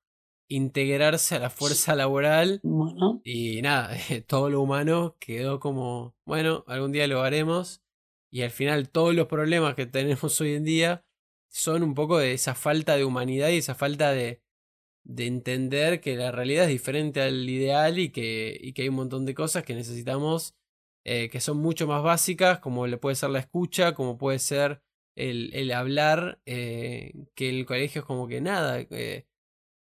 integrarse a la fuerza laboral bueno. y nada, todo lo humano quedó como, bueno, algún día lo haremos y al final todos los problemas que tenemos hoy en día son un poco de esa falta de humanidad y esa falta de, de entender que la realidad es diferente al ideal y que, y que hay un montón de cosas que necesitamos eh, que son mucho más básicas, como le puede ser la escucha, como puede ser el, el hablar, eh, que el colegio es como que nada, eh,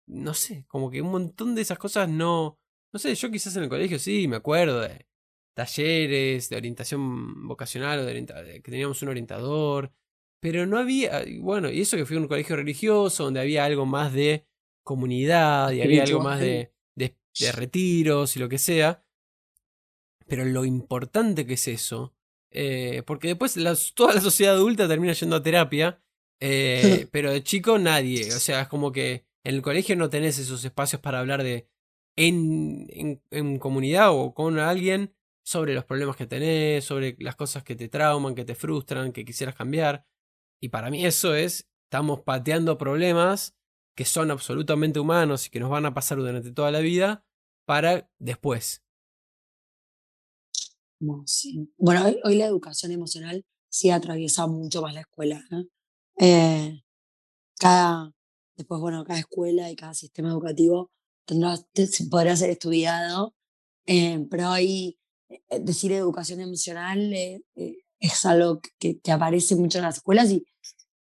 no sé, como que un montón de esas cosas no, no sé, yo quizás en el colegio sí, me acuerdo de talleres, de orientación vocacional de que teníamos un orientador, pero no había, bueno, y eso que fui a un colegio religioso donde había algo más de comunidad y había algo más de, de, de, retiros y lo que sea. Pero lo importante que es eso, eh, porque después la, toda la sociedad adulta termina yendo a terapia, eh, pero de chico nadie, o sea, es como que en el colegio no tenés esos espacios para hablar de en, en, en comunidad o con alguien sobre los problemas que tenés, sobre las cosas que te trauman, que te frustran, que quisieras cambiar. Y para mí eso es, estamos pateando problemas que son absolutamente humanos y que nos van a pasar durante toda la vida para después. No, sí. Bueno, hoy, hoy, la educación emocional sí atraviesa mucho más la escuela. Eh, cada, después, bueno, cada escuela y cada sistema educativo tendrá, podrá ser estudiado, eh, pero ahí decir educación emocional es algo que, que, aparece mucho en las escuelas y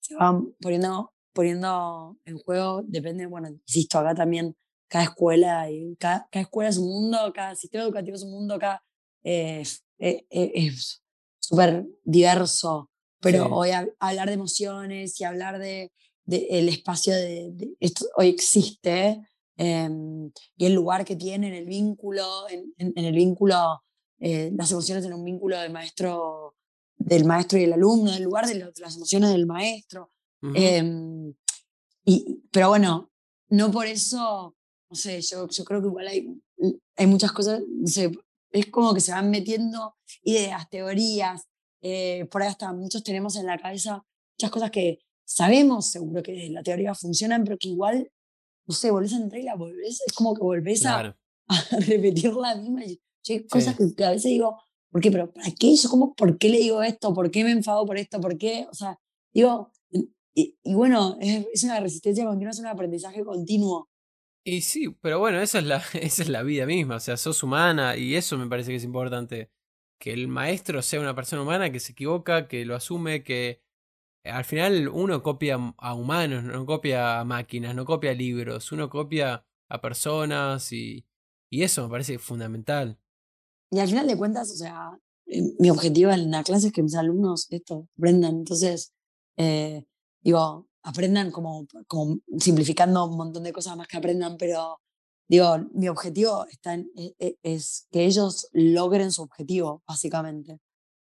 se van poniendo, poniendo en juego, depende, bueno, insisto, acá también cada escuela, y cada, cada escuela es un mundo, cada sistema educativo es un mundo, cada, es súper diverso, pero hoy hablar de emociones y hablar de, el espacio de, esto hoy existe em, y el lugar que tiene en el vínculo, en, en, el vínculo, eh, las emociones en un vínculo del maestro, del maestro y el alumno, el lugar de, las emociones del maestro. Em, y, pero bueno, no por eso, no sé, yo, yo creo que igual hay, hay muchas cosas, no sé, es como que se van metiendo ideas, teorías, eh, por ahí hasta muchos tenemos en la cabeza muchas cosas que sabemos seguro que la teoría funcionan, pero que igual, no sé, volvés a entrar y la volvés, es como que volvés a, repetir la misma. Y, hay cosas que, a veces digo, ¿por qué? ¿Pero para qué eso? ¿Cómo, ¿Por qué le digo esto? ¿Por qué me enfado por esto? ¿Por qué? O sea, digo, y, bueno, es, una resistencia continua, es un aprendizaje continuo. Y sí, pero bueno, esa es, la, esa es la vida misma, o sea, sos humana y eso me parece que es importante. Que el maestro sea una persona humana que se equivoca, que lo asume, que al final uno copia a humanos, no copia a máquinas, no copia libros, uno copia a personas y, y eso me parece fundamental. Y al final de cuentas, o sea, eh, mi objetivo en la clase es que mis alumnos esto aprendan. Entonces, eh, digo, aprendan como, como simplificando un montón de cosas más que aprendan, pero digo, mi objetivo está en, e, e, es, que ellos logren su objetivo, básicamente.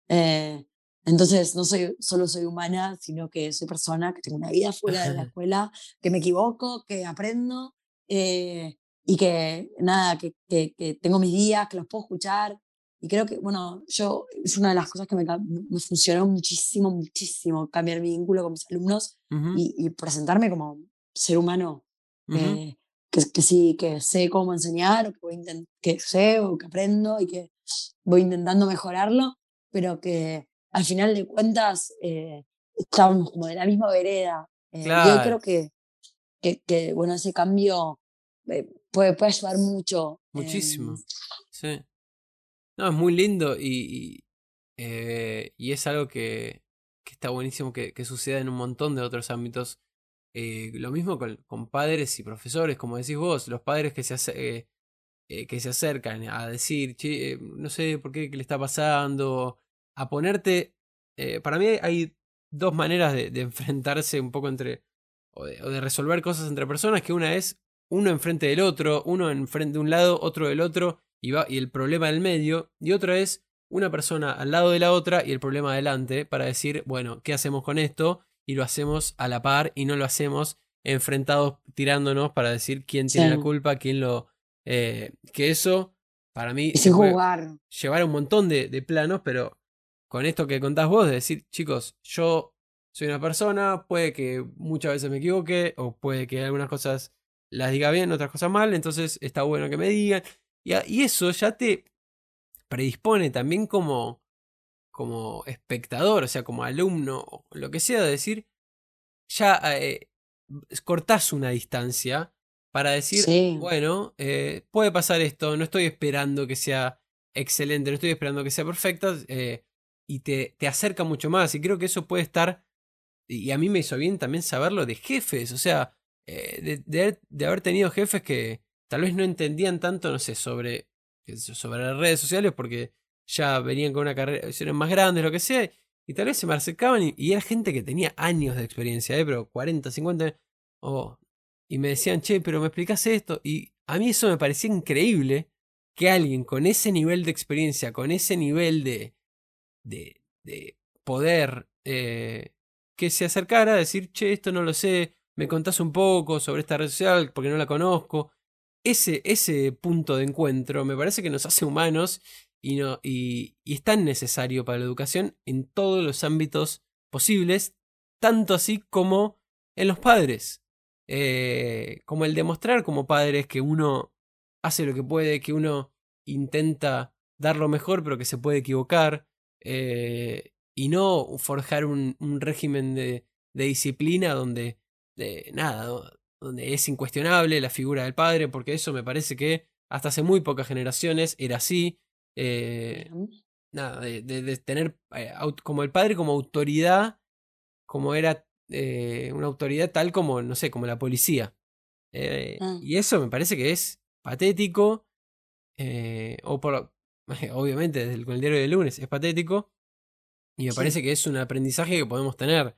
Eh, entonces, no soy, solo soy humana, sino que soy persona, que tengo una vida fuera de la escuela, que me equivoco, que aprendo eh, y que nada, que, que, que, tengo mis días, que los puedo escuchar, y creo que, bueno, yo, es una de las cosas que me, me funcionó muchísimo, muchísimo, cambiar mi vínculo con mis alumnos y, presentarme como ser humano, que, que, sí, que sé cómo enseñar, que, voy que sé o que aprendo y que voy intentando mejorarlo, pero que al final de cuentas eh, estamos como de la misma vereda. Eh, Yo creo que, que, que, bueno, ese cambio eh, puede, puede ayudar mucho. Muchísimo, sí. No, es muy lindo y, eh, y, es algo que, que está buenísimo que, que, suceda en un montón de otros ámbitos. Eh, lo mismo con, con, padres y profesores, como decís vos, los padres que se, eh, que se acercan a decir, no sé por qué, qué le está pasando, a ponerte... para mí hay dos maneras de, enfrentarse un poco entre... O de, resolver cosas entre personas, que una es uno enfrente del otro, uno enfrente de un lado, otro del otro, y, va, y el problema del medio, y otra es una persona al lado de la otra y el problema adelante para decir, bueno, ¿qué hacemos con esto? Y lo hacemos a la par y no lo hacemos enfrentados tirándonos para decir quién tiene la culpa, quién lo... Eh, que eso, para mí, es jugar. llevar un montón de, de planos, pero con esto que contás vos, de decir, chicos, yo soy una persona, puede que muchas veces me equivoque, o puede que algunas cosas las diga bien, otras cosas mal, entonces está bueno que me digan. Y, eso ya te predispone también como, como espectador, o sea, como alumno, o lo que sea, de decir, ya eh, cortás una distancia para decir, bueno, eh, puede pasar esto, no estoy esperando que sea excelente, no estoy esperando que sea perfecta, eh, y te, te acerca mucho más. Y creo que eso puede estar, y a mí me hizo bien también saberlo de jefes, o sea, de, de, haber tenido jefes que, tal vez no entendían tanto, no sé, sobre, sobre las redes sociales porque ya venían con una carrera, más grandes, lo que sea, y tal vez se me acercaban y, era gente que tenía años de experiencia, ¿eh? pero 40, 50, oh, y me decían, che, pero me explicas esto, y a mí eso me parecía increíble que alguien con ese nivel de experiencia, con ese nivel de, de, de poder, eh, que se acercara a decir, che, esto no lo sé, me contás un poco sobre esta red social porque no la conozco, ese, ese punto de encuentro me parece que nos hace humanos y, no, y, es tan necesario para la educación en todos los ámbitos posibles, tanto así como en los padres. Eh, como el demostrar como padres que uno hace lo que puede, que uno intenta dar lo mejor, pero que se puede equivocar. Eh, y no forjar un, régimen de, disciplina donde, nada, donde es incuestionable la figura del padre, porque eso me parece que hasta hace muy pocas generaciones era así. Eh, nada, de, tener eh, como el padre como autoridad, como era eh, una autoridad tal como, no sé, como la policía. Ah. Y eso me parece que es patético, o por, obviamente desde el, con el diario de lunes es patético, y me parece que es un aprendizaje que podemos tener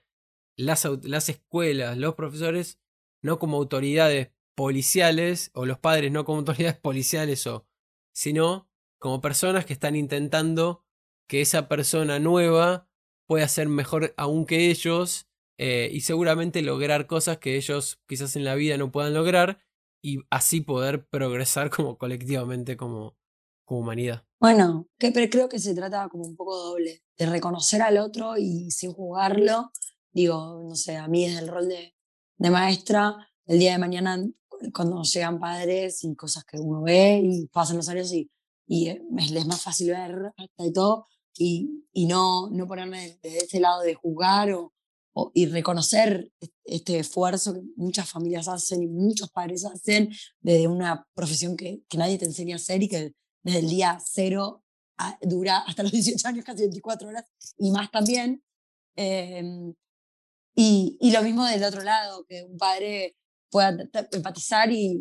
las, las escuelas, los profesores, no como autoridades policiales, o los padres no como autoridades policiales, o, sino como personas que están intentando que esa persona nueva pueda ser mejor aún que ellos eh, y seguramente lograr cosas que ellos quizás en la vida no puedan lograr y así poder progresar como colectivamente como, humanidad. Bueno, que, pero creo que se trata como un poco doble, de reconocer al otro y sin juzgarlo. Digo, no sé, a mí desde el rol de, de maestra, el día de mañana, cuando llegan padres y cosas que uno ve y pasan los años y, y les es más fácil ver hasta y todo, y, y no, no ponerme desde ese lado de juzgar o, o, y reconocer este esfuerzo que muchas familias hacen y muchos padres hacen desde una profesión que, que nadie te enseña a hacer y que desde el día cero dura hasta los 18 años, casi 24 horas y más también. Em, y, y, lo mismo del otro lado, que un padre pueda empatizar y,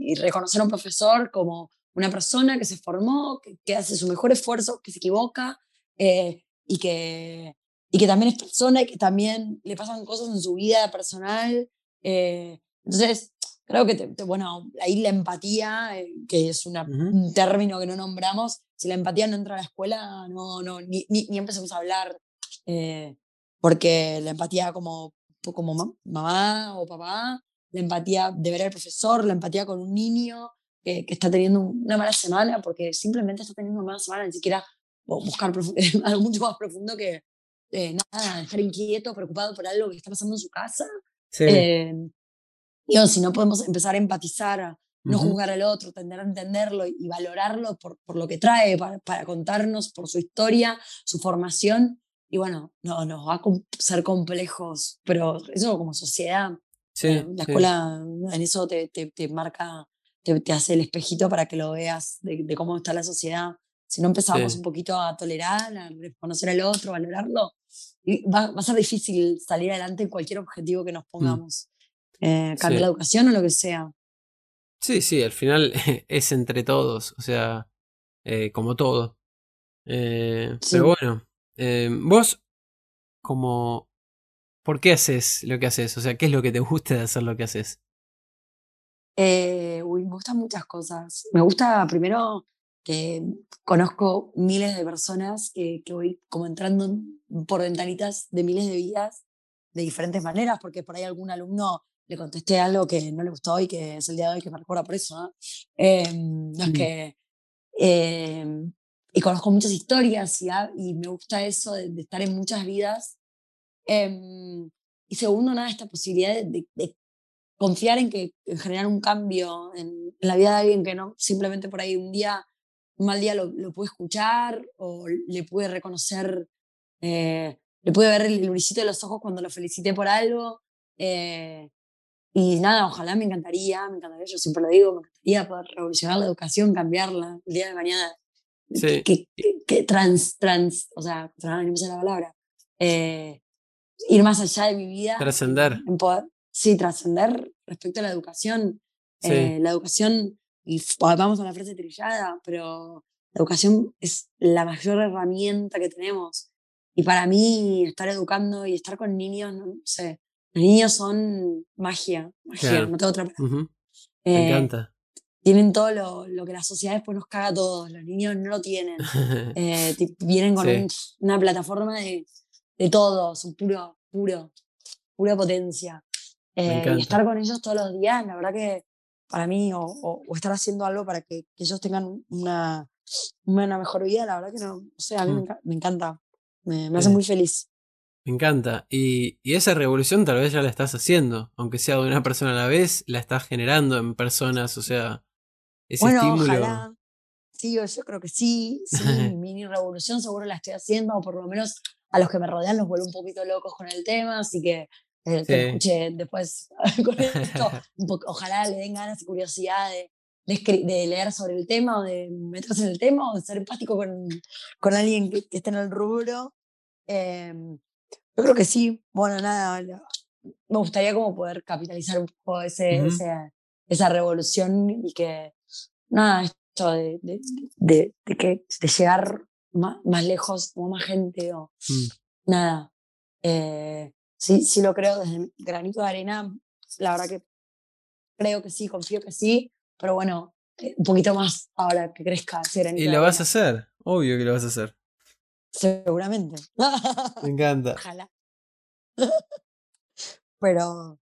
y, reconocer a un profesor como una persona que se formó, que, que hace su mejor esfuerzo, que se equivoca eh, y, que, y que también es persona y que también le pasan cosas en su vida personal. Eh, entonces, Creo que, bueno, ahí la empatía, eh, que es un término que no nombramos, si la empatía no entra a la escuela, no, no, ni, ni, empecemos a hablar, eh, porque la empatía como, como mamá o papá, la empatía de ver al profesor, la empatía con un niño que, que está teniendo una mala semana, porque simplemente está teniendo una mala semana, ni siquiera buscar algo mucho más profundo que eh, nada, estar inquieto, preocupado por algo que está pasando en su casa. Sí si no podemos empezar a empatizar, a no juzgar al otro, tender a entenderlo y, valorarlo por, por, lo que trae, para, para, contarnos por su historia, su formación, y bueno, no, nos va a ser complejos, pero eso como sociedad, eh, la escuela en eso te, te, te marca, te, te, hace el espejito para que lo veas de, cómo está la sociedad. Si no empezamos un poquito a tolerar, a reconocer al otro, valorarlo, va, va, a ser difícil salir adelante en cualquier objetivo que nos mm. pongamos eh, la educación o lo que sea. Sí, sí, al final es entre todos, o sea, eh, como todo. Eh, pero bueno, eh, vos, como, ¿por qué haces lo que haces? O sea, ¿qué es lo que te gusta de hacer lo que haces? uy, me gustan muchas cosas. Me gusta primero que conozco miles de personas que, que voy como entrando por ventanitas de miles de vidas de diferentes maneras, porque por ahí algún alumno le contesté algo que no le gustó y que es el día de hoy que me recuerda por eso. Eh, no es mm. que, em, y conozco muchas historias y, y me gusta eso de, estar en muchas vidas. Em, y segundo, nada, esta posibilidad de, confiar en que en generar un cambio en, la vida de alguien que no simplemente por ahí un día, un mal día lo, lo pude escuchar o le pude reconocer, eh, le pude ver el, el brillicito de los ojos cuando lo felicité por algo. Eh, y nada, ojalá me encantaría, me encantaría, yo siempre lo digo, me encantaría poder revolucionar la educación, cambiarla el día de mañana. Sí. Que, que, trans, trans, o sea, no me la palabra. Eh, ir más allá de mi vida. Trascender. Sí, trascender respecto a la educación. Eh, la educación, y vamos a la frase trillada, pero la educación es la mayor herramienta que tenemos. Y para mí, estar educando y estar con niños, no sé, los niños son magia, magia, no tengo otra palabra. Me eh, encanta. Tienen todo lo, lo, que la sociedad después nos caga a todos. Los niños no lo tienen. eh, vienen con una plataforma de, de todo, son puro, puro, pura potencia. Eh, y estar con ellos todos los días, la verdad que para mí, o, o, estar haciendo algo para que, que ellos tengan una, una, mejor vida, la verdad que no, o sea, a mí mm. me, encanta, me, me hace muy feliz. Me encanta. Y, y, esa revolución tal vez ya la estás haciendo, aunque sea de una persona a la vez, la estás generando en personas, o sea, ese bueno, estímulo. Sí, yo, creo que sí, sí, mi mini revolución seguro la estoy haciendo, o por lo menos a los que me rodean los vuelvo un poquito locos con el tema, así que eh, que escuche después con esto, ojalá le den ganas y curiosidad de, de, leer sobre el tema o de meterse en el tema o de ser empático con, con alguien que, esté en el rubro. Em, yo creo que sí, bueno, nada, me gustaría como poder capitalizar un poco ese, esa revolución y que, nada, esto de, de, de, que, de llegar más, más, lejos o más gente o mm. nada. Eh, sí, sí lo creo desde granito de arena, la verdad que creo que sí, confío que sí, pero bueno, eh, un poquito más ahora que crezca ese Y lo vas a hacer, obvio que lo vas a hacer. Seguramente. Me encanta. Ojalá. pero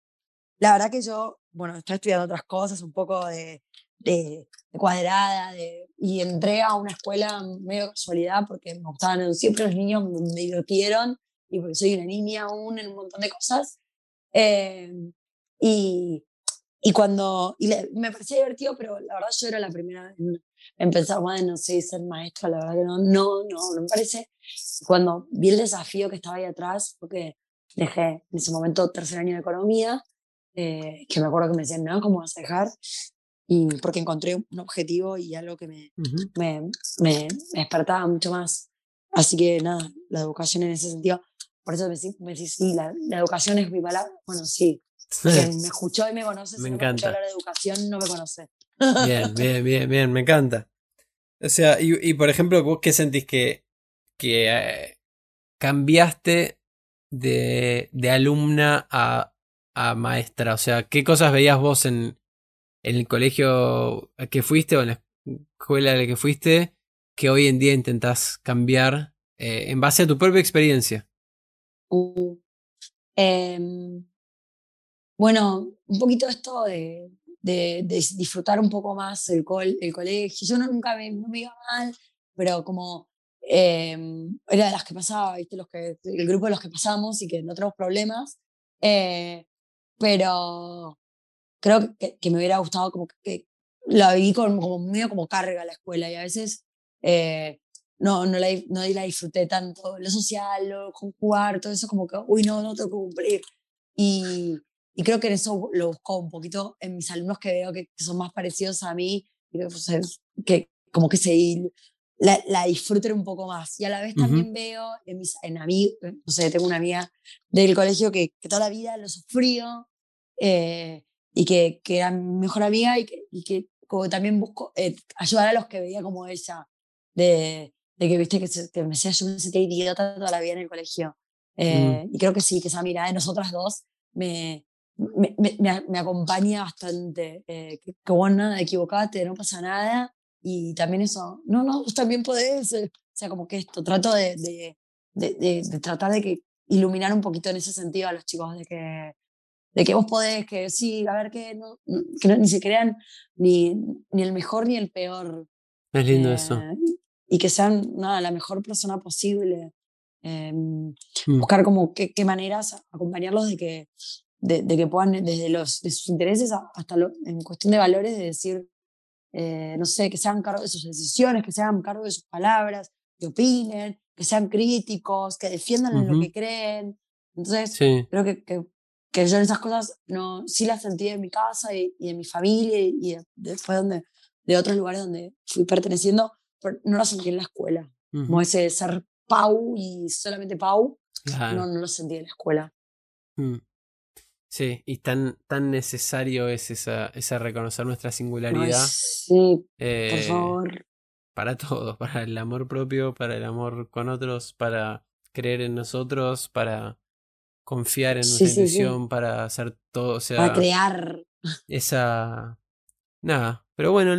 la verdad que yo, bueno, estoy estudiando otras cosas, un poco de, de, cuadrada, de, y entré a una escuela medio casualidad porque me gustaban siempre los niños, me divirtieron y porque soy una niña aún en un montón de cosas. Eh, y, y cuando, y me parecía divertido, pero la verdad yo era la primera en, pensar, bueno, no sé, ser maestra, la verdad que no, no, no, no me parece. Cuando vi el desafío que estaba ahí atrás, porque dejé en ese momento tercer año de economía, eh, que me acuerdo que me decían, no, ¿cómo vas a dejar? Y porque encontré un objetivo y algo que me, me, me, despertaba mucho más. Así que nada, la educación en ese sentido por eso me, decís, sí, la, educación es mi palabra. Bueno, sí. Quien me escuchó y me conoce, me si encanta. no me hablar de educación, no me conoce. Bien, bien, bien, bien, me encanta. O sea, y, y por ejemplo, ¿vos qué sentís que, que eh, cambiaste de, de alumna a, a, maestra? O sea, ¿qué cosas veías vos en, en el colegio que fuiste o en la escuela a la que fuiste que hoy en día intentás cambiar eh, en base a tu propia experiencia? Uh, em, bueno, un poquito esto de, de, disfrutar un poco más el, el colegio. Yo no, nunca me, no me iba mal, pero como em, era de las que pasaba, ¿viste? Los que, el grupo de los que pasamos y que no tenemos problemas. Eh, pero creo que, que, me hubiera gustado como que, la viví como, como medio como carga la escuela y a veces eh, no, no, la, no la disfruté tanto, lo social, lo jugar, todo eso como que, uy, no, no tengo que cumplir. Y, y creo que en eso lo busco un poquito en mis alumnos que veo que, son más parecidos a mí, y que, como que se la, la, disfruten un poco más. Y a la vez también veo en mis en amigos, no sé, tengo una amiga del colegio que, que toda la vida lo sufrió eh, y que, que era mi mejor amiga y que, y que como también busco eh, ayudar a los que veía como ella, de, de que viste que, que me decía yo me sentía idiota toda la vida en el colegio. Mm. Eh, y creo que sí, que esa mirada de nosotras dos me, me, me, me acompaña bastante. Eh, que, que, bueno, nada, equivocate, no pasa nada. Y también eso, no, no, vos también podés. Eh, o sea, como que esto, trato de, de, de, de, tratar de que iluminar un poquito en ese sentido a los chicos, de que, de que vos podés, que sí, a ver, que, no, que ni se crean ni, ni el mejor ni el peor. Es lindo eso y que sean nada, la mejor persona posible. Em, mm. Buscar como qué, qué, maneras acompañarlos de que, de, de, que puedan, desde los, de sus intereses hasta lo, en cuestión de valores, de decir, eh, no sé, que sean cargo de sus decisiones, que sean cargo de sus palabras, que opinen, que sean críticos, que defiendan en lo que creen. Entonces, creo que, que, que, yo esas cosas no, sí las sentí en mi casa y, y en mi familia y, después donde, de otros lugares donde fui perteneciendo, no lo sentí en la escuela. Como ese ser Pau y solamente Pau, no, no lo sentí en la escuela. Mm. Sí, y tan, tan necesario es esa, esa reconocer nuestra singularidad. sí, por eh, favor. Para todos, para el amor propio, para el amor con otros, para creer en nosotros, para confiar en nuestra intuición, para hacer todo, o sea, para crear. Esa, Nada, pero bueno,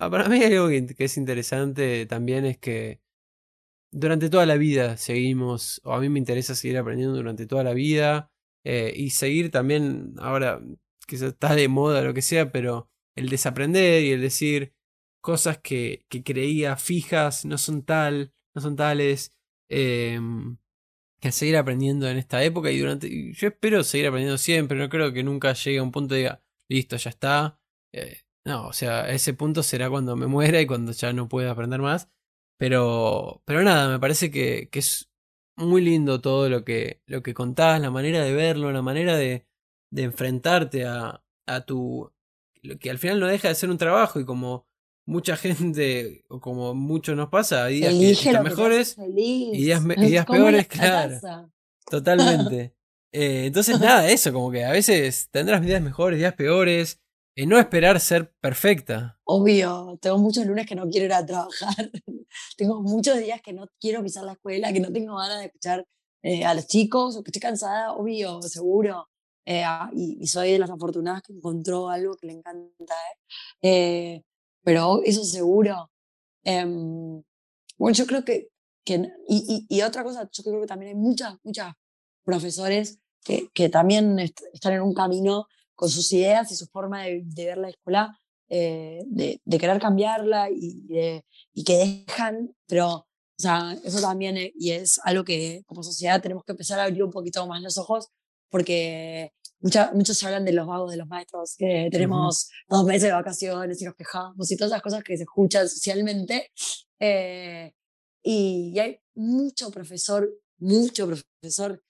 ah, para mí algo que, es interesante también es que durante toda la vida seguimos, o a mí me interesa seguir aprendiendo durante toda la vida eh, y seguir también, ahora que está de moda lo que sea, pero el desaprender y el decir cosas que, que creía fijas no son tal, no son tales, eh, que seguir aprendiendo en esta época y durante, yo espero seguir aprendiendo siempre, no creo que nunca llegue a un punto y diga, listo, ya está. Eh, no, o sea, ese punto será cuando me muera y cuando ya no pueda aprender más. Pero, pero nada, me parece que, que es muy lindo todo lo que, lo que contás, la manera de verlo, la manera de, de enfrentarte a, a tu... Lo que al final no deja de ser un trabajo y como mucha gente, o como mucho nos pasa, hay días que mejores y días, días peores, claro. Totalmente. Eh, entonces, nada, eso, como que a veces tendrás días mejores, días peores, y no esperar ser perfecta. Obvio, tengo muchos lunes que no quiero ir a trabajar, tengo muchos días que no quiero pisar la escuela, que no tengo ganas de escuchar eh, a los chicos, o que estoy cansada, obvio, seguro. Eh, ah, y, soy de las afortunadas que encontró algo que le encanta. ¿eh? Pero eso seguro. Em, bueno, yo creo que, que y, y, otra cosa, yo creo que también hay muchas, muchas profesores que, que también están en un camino con sus ideas y su forma de, ver la escuela, eh, de, de, querer cambiarla y, de, y que dejan, pero o sea, eso también es, y es algo que como sociedad tenemos que empezar a abrir un poquito más los ojos porque mucha, muchos hablan de los vagos de los maestros, que tenemos dos meses de vacaciones y nos quejamos y todas esas cosas que se escuchan socialmente. Eh, y, y, hay mucho profesor, mucho profesor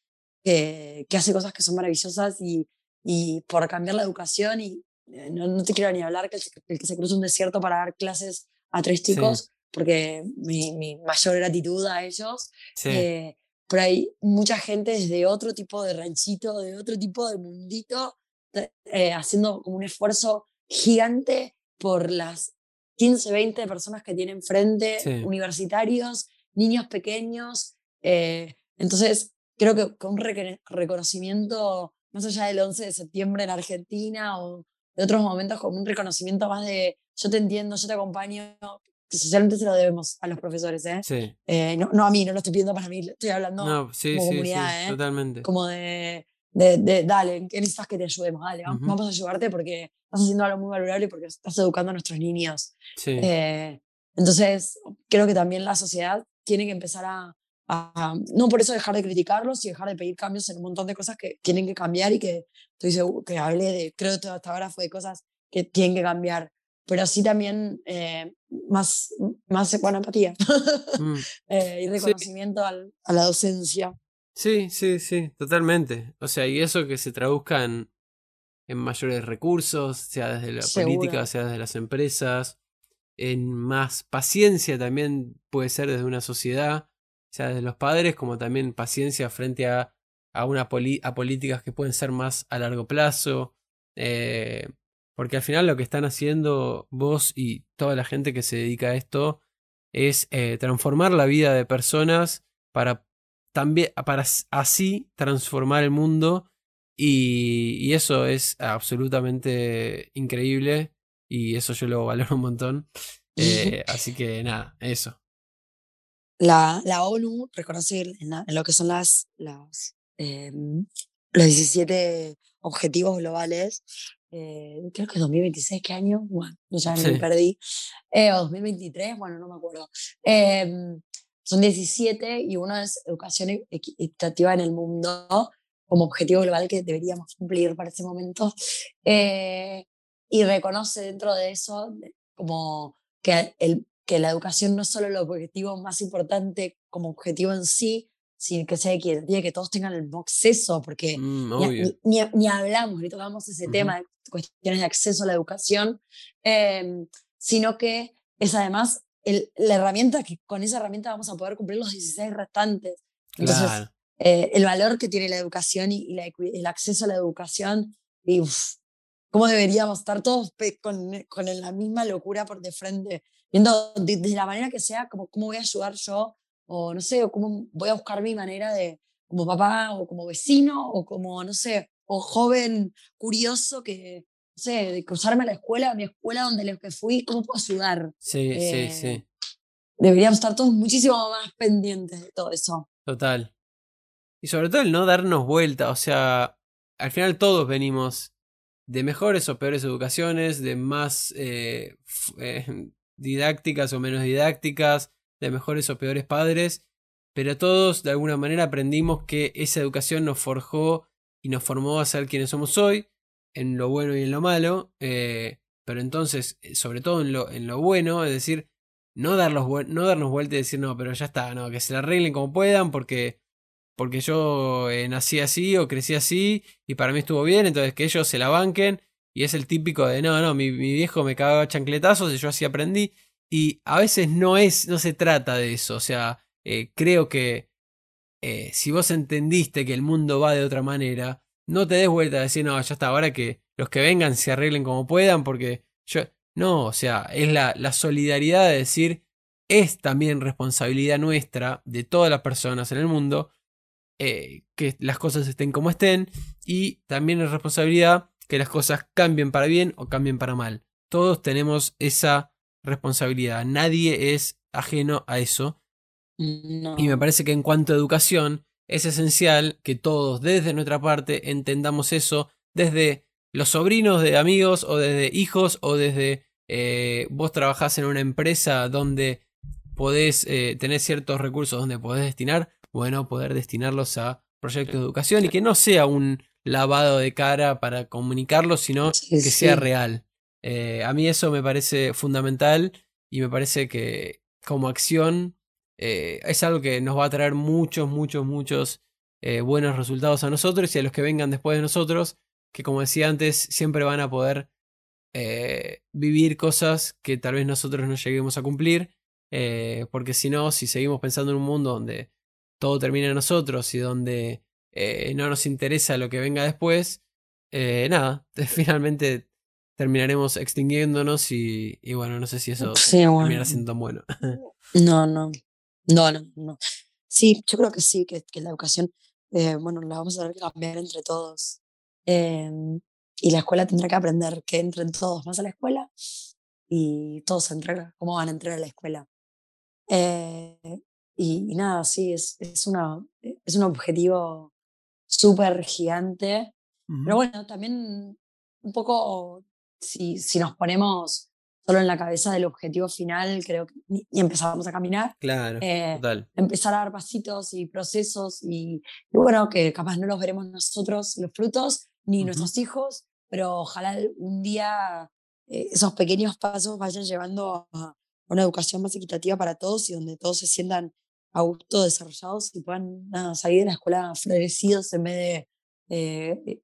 que, que hace cosas que son maravillosas y, y por cambiar la educación y eh, no, no, te quiero ni hablar que el, que se cruza un desierto para dar clases a tres chicos, porque mi, mi, mayor gratitud a ellos. Eh, pero hay mucha gente desde otro tipo de ranchito, de otro tipo de mundito, eh, haciendo como un esfuerzo gigante por las 15, 20 personas que tienen frente, universitarios, niños pequeños. entonces, creo que con un reconocimiento más allá del 11 de septiembre en Argentina o de otros momentos como un reconocimiento más de yo te entiendo, yo te acompaño, que socialmente se lo debemos a los profesores, ¿eh? Sí. Eh, no, no, a mí, no lo estoy pidiendo para mí, estoy hablando no, sí, como sí, comunidad, ¿eh? Totalmente. Como de, de, de, dale, ¿qué necesitas que te ayudemos? Dale, vamos a ayudarte porque estás haciendo algo muy valorable y porque estás educando a nuestros niños. Eh, entonces, creo que también la sociedad tiene que empezar a, no por eso dejar de criticarlos y dejar de pedir cambios en un montón de cosas que tienen que cambiar y que estoy seguro que hablé de, creo que hasta ahora fue de cosas que tienen que cambiar, pero sí también eh, más, más empatía mm. eh, y reconocimiento al, a la docencia. Sí, sí, sí, totalmente. O sea, y eso que se traduzca en, en mayores recursos, sea desde la política, sea desde las empresas, en más paciencia también puede ser desde una sociedad sea de los padres, como también paciencia frente a, a, una a políticas que pueden ser más a largo plazo. Eh, porque al final lo que están haciendo vos y toda la gente que se dedica a esto es eh, transformar la vida de personas para también para así transformar el mundo y, y, eso es absolutamente increíble y eso yo lo valoro un montón. Eh, así que nada eso. La, la ONU reconoce en, lo que son las, las eh, los 17 objetivos globales, eh, creo que 2026, ¿qué año? Bueno, no sé, me perdí. Eh, o 2023, bueno, no me acuerdo. Em, son 17 y uno es educación e-, equitativa en el mundo como objetivo global que deberíamos cumplir para ese momento. Eh, y reconoce dentro de eso como que el, que la educación no es solo el objetivo más importante como objetivo en sí, sino que sea equitativa, que todos tengan el mismo acceso, porque mm, ni, ni, hablamos, ni tocamos ese tema de cuestiones de acceso a la educación, em, sino que es además el, la herramienta que con esa herramienta vamos a poder cumplir los 16 restantes. Entonces, eh, el valor que tiene la educación y, el acceso a la educación, y cómo deberíamos estar todos con, con la misma locura por de frente viendo de, la manera que sea, como cómo voy a ayudar yo, o no sé, o cómo voy a buscar mi manera de, como papá, o como vecino, o como, no sé, o joven curioso que, no sé, de cruzarme a la escuela, a mi escuela donde los que fui, ¿cómo puedo ayudar? Sí, sí, eh, sí. Deberíamos estar todos muchísimo más pendientes de todo eso. Total. Y sobre todo el no darnos vuelta, o sea, al final todos venimos de mejores o peores educaciones, de más eh, eh, didácticas o menos didácticas, de mejores o peores padres, pero todos de alguna manera aprendimos que esa educación nos forjó y nos formó a ser quienes somos hoy, en lo bueno y en lo malo, eh, pero entonces, eh, sobre todo en lo, en lo bueno, es decir, no, darnos, no darnos vuelta y decir, no, pero ya está, no, que se la arreglen como puedan, porque porque yo eh, nací así o crecí así y para mí estuvo bien, entonces que ellos se la banquen y es el típico de no, no, mi, viejo me cagaba chancletazos y yo así aprendí y a veces no es, no se trata de eso, o sea, eh, creo que eh, si vos entendiste que el mundo va de otra manera, no te des vuelta a decir, no, ya está, ahora que los que vengan se arreglen como puedan, porque yo, no, o sea, es la, la solidaridad de decir, es también responsabilidad nuestra, de todas las personas en el mundo, eh, que las cosas estén como estén y también es responsabilidad que las cosas cambien para bien o cambien para mal. Todos tenemos esa responsabilidad, nadie es ajeno a eso. Y me parece que en cuanto a educación es esencial que todos desde nuestra parte entendamos eso, desde los sobrinos de amigos o desde hijos o desde eh, vos trabajás en una empresa donde podés eh, tener ciertos recursos donde podés destinar bueno poder destinarlos a proyectos de educación y que no sea un lavado de cara para comunicarlo, sino que sea real. Eh, a mí eso me parece fundamental y me parece que como acción eh, es algo que nos va a traer muchos, muchos, muchos eh, buenos resultados a nosotros y a los que vengan después de nosotros, que como decía antes, siempre van a poder vivir cosas que tal vez nosotros no lleguemos a cumplir, porque si no, si seguimos pensando en un mundo donde todo termina en nosotros y donde no nos interesa lo que venga después, nada, finalmente terminaremos extinguiéndonos y, bueno, no sé si eso terminará siendo tan bueno. No, no, no, no, no. Sí, yo creo que sí, que, la educación, eh, bueno, la vamos a tener que cambiar entre todos. Em, y la escuela tendrá que aprender que entren todos más a la escuela y todos entrar, cómo van a entrar a la escuela. Y, nada, sí, es, es, una, es un objetivo súper gigante. Pero bueno, también un poco, si, si nos ponemos solo en la cabeza del objetivo final, creo que y empezamos a caminar. Claro, eh, total. Empezar a dar pasitos y procesos y, bueno, que capaz no los veremos nosotros los frutos, ni nuestros hijos, pero ojalá un día eh, esos pequeños pasos vayan llevando a una educación más equitativa para todos y donde todos se sientan autodesarrollados y puedan salir de la escuela florecidos en vez de eh,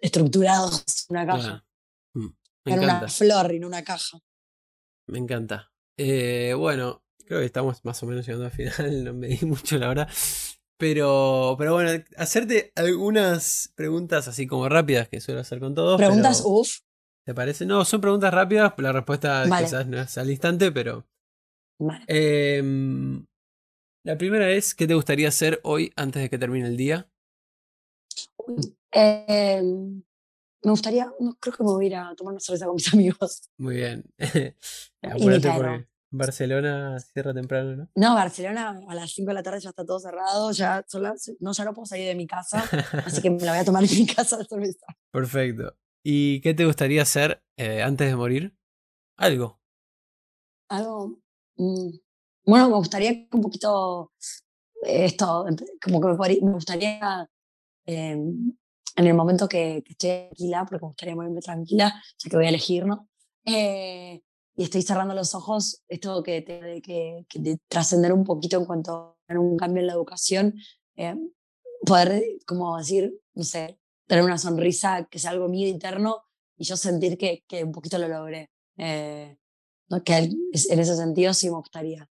estructurados en una caja. Mm, en una flor en una caja. Me encanta. Eh, bueno, creo que estamos más o menos llegando al final, no me di mucho la hora. Pero, pero bueno, hacerte algunas preguntas así como rápidas que suelo hacer con todos. Preguntas, uff. ¿Te parece? No, son preguntas rápidas, la respuesta quizás no es al instante, pero. Vale. Em, la primera es, ¿qué te gustaría hacer hoy antes de que termine el día? Em, me gustaría, no, creo que me voy a ir a tomar una cerveza con mis amigos. Muy bien. Apúrate porque Barcelona cierra temprano, ¿no? No, Barcelona a las 5 de la tarde ya está todo cerrado, ya, no, ya no puedo salir de mi casa, así que me la voy a tomar en mi casa la cerveza. Perfecto. ¿Y qué te gustaría hacer eh, antes de morir? Algo. Algo. Mm, bueno, me gustaría un poquito esto, como que me, gustaría em, en el momento que, estoy tranquila, porque me gustaría morirme tranquila, ya que voy a elegir, ¿no? Eh, y estoy cerrando los ojos, esto que, te, que, de trascender un poquito en cuanto a un cambio en la educación, eh, poder, como decir, no sé, tener una sonrisa que sea algo mío interno y yo sentir que, que un poquito lo logré. Eh, que en ese sentido sí me gustaría.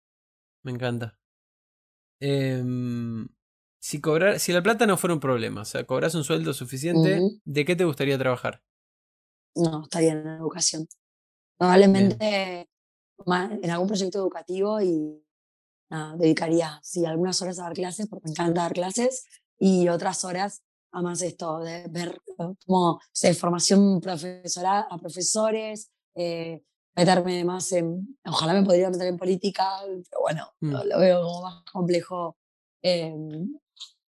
Me encanta. Em, si, cobrar, si la plata no fuera un problema, o sea, cobras un sueldo suficiente, ¿de qué te gustaría trabajar? No, estaría en educación. Probablemente en algún proyecto educativo y dedicaría sí, algunas horas a dar clases, porque me encanta dar clases, y otras horas a más esto, de ver como formación profesoral a profesores, eh, meterme más en, ojalá me podría meter en política, pero bueno, mm. lo, veo como más complejo, eh,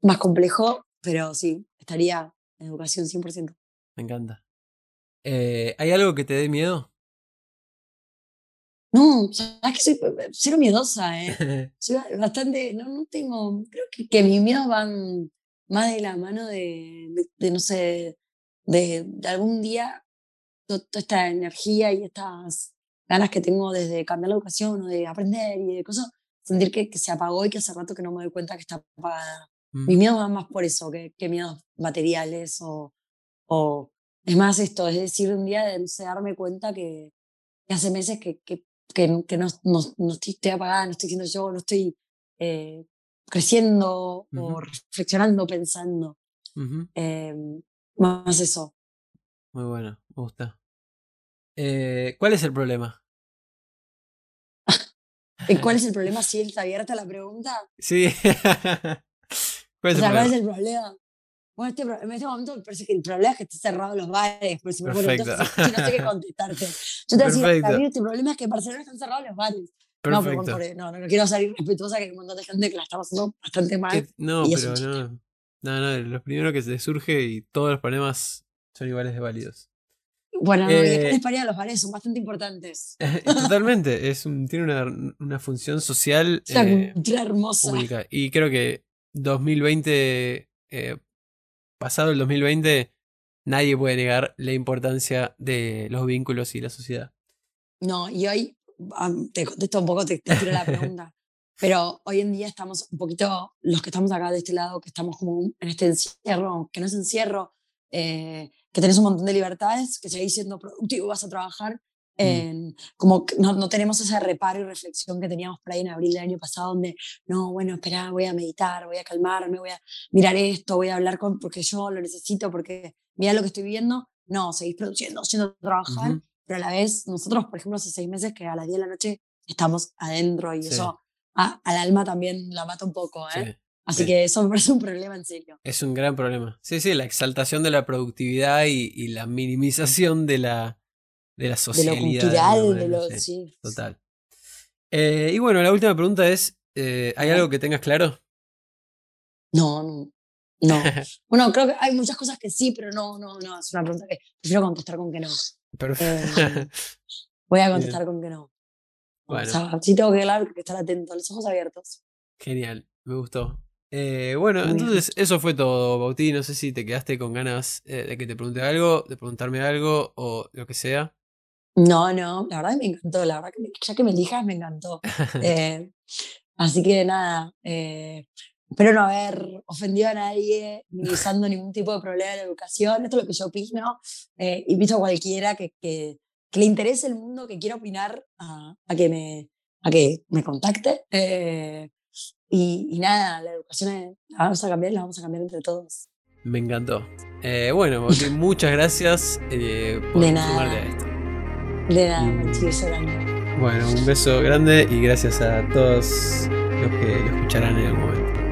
más complejo, pero sí, estaría en educación 100%. Me encanta. Eh, ¿Hay algo que te dé miedo? No, sabes que soy cero miedosa, ¿eh? soy bastante, no, no tengo, creo que, que mis miedos van más de la mano de, de, no sé, de, de algún día toda esta energía y estas ganas que tengo desde cambiar la educación o de aprender y de cosas, sentir que, que se apagó y que hace rato que no me doy cuenta que está apagada. Mis miedos van más por eso que, que miedos materiales o, o, es más esto, es decir, un día de darme cuenta que, hace meses que, que, que, no, no, no, estoy, apagada, no estoy siendo yo, no estoy eh, creciendo o reflexionando, pensando. Em, más eso. Muy bueno, me gusta. Eh, ¿Cuál es el problema? ¿Cuál es el problema si él está abierta la pregunta? Sí. ¿Cuál es, el, problema? ¿cuál es el problema? Bueno, este, en este momento me parece que el problema es que estén cerrados los bares, por si me entonces, no sé qué contestarte. Yo te decía, para mí este problema es que en Barcelona están cerrados los bares. No, pero no, no, no quiero salir respetuosa que hay un montón de gente que la está pasando bastante mal. no, pero no. No, no, lo primero que se surge y todos los problemas son iguales de válidos. Bueno, en España los bares son bastante importantes. Totalmente, es tiene una, una, función social eh, hermosa. Única. Y creo que 2020, eh, pasado el 2020, nadie puede negar la importancia de los vínculos y la sociedad. No, y hoy te contesto un poco, te, tiro la pregunta. Pero hoy en día estamos un poquito, los que estamos acá de este lado, que estamos como en este encierro, que no es encierro, eh, que tenés un montón de libertades, que seguís siendo productivo, vas a trabajar, mm. como no, no, tenemos ese reparo y reflexión que teníamos por ahí en abril del año pasado, donde, no, bueno, espera, voy a meditar, voy a calmarme, voy a mirar esto, voy a hablar con, porque yo lo necesito, porque mira lo que estoy viviendo. No, seguís produciendo, a trabajar, pero a la vez, nosotros, por ejemplo, hace seis meses que a las 10 de la noche estamos adentro y eso al alma también la mata un poco, ¿eh? Así que eso me parece un problema en serio. Es un gran problema. Sí, sí, la exaltación de la productividad y, la minimización de la, de la socialidad. De lo cultural, de lo... Sí. Total. Eh, y bueno, la última pregunta es, eh, ¿hay algo que tengas claro? No, no. No. bueno, creo que hay muchas cosas que sí, pero no, no, no. Es una pregunta que prefiero contestar con que no. Perfecto. Eh, voy a contestar con que no. Bueno. O sea, sí tengo que, que estar atento, los ojos abiertos. Genial, me gustó. Eh, bueno, entonces eso fue todo, Bauti. No sé si te quedaste con ganas eh, de que te pregunte algo, de preguntarme algo o lo que sea. No, no, la verdad me encantó, la verdad que ya que me elijas me encantó. Eh, así que nada, espero no haber ofendido a nadie, ni usando ningún tipo de problema en la educación. Esto es lo que yo opino. invito a cualquiera que, que, le interese el mundo, que quiera opinar, a, a que, me, a que me contacte. Y, nada, la educación la vamos a cambiar, la vamos a cambiar entre todos. Me encantó. Eh, bueno, muchas gracias eh, por de nada. a esto. De nada. Bueno, un beso grande y gracias a todos los que lo escucharán en algún momento.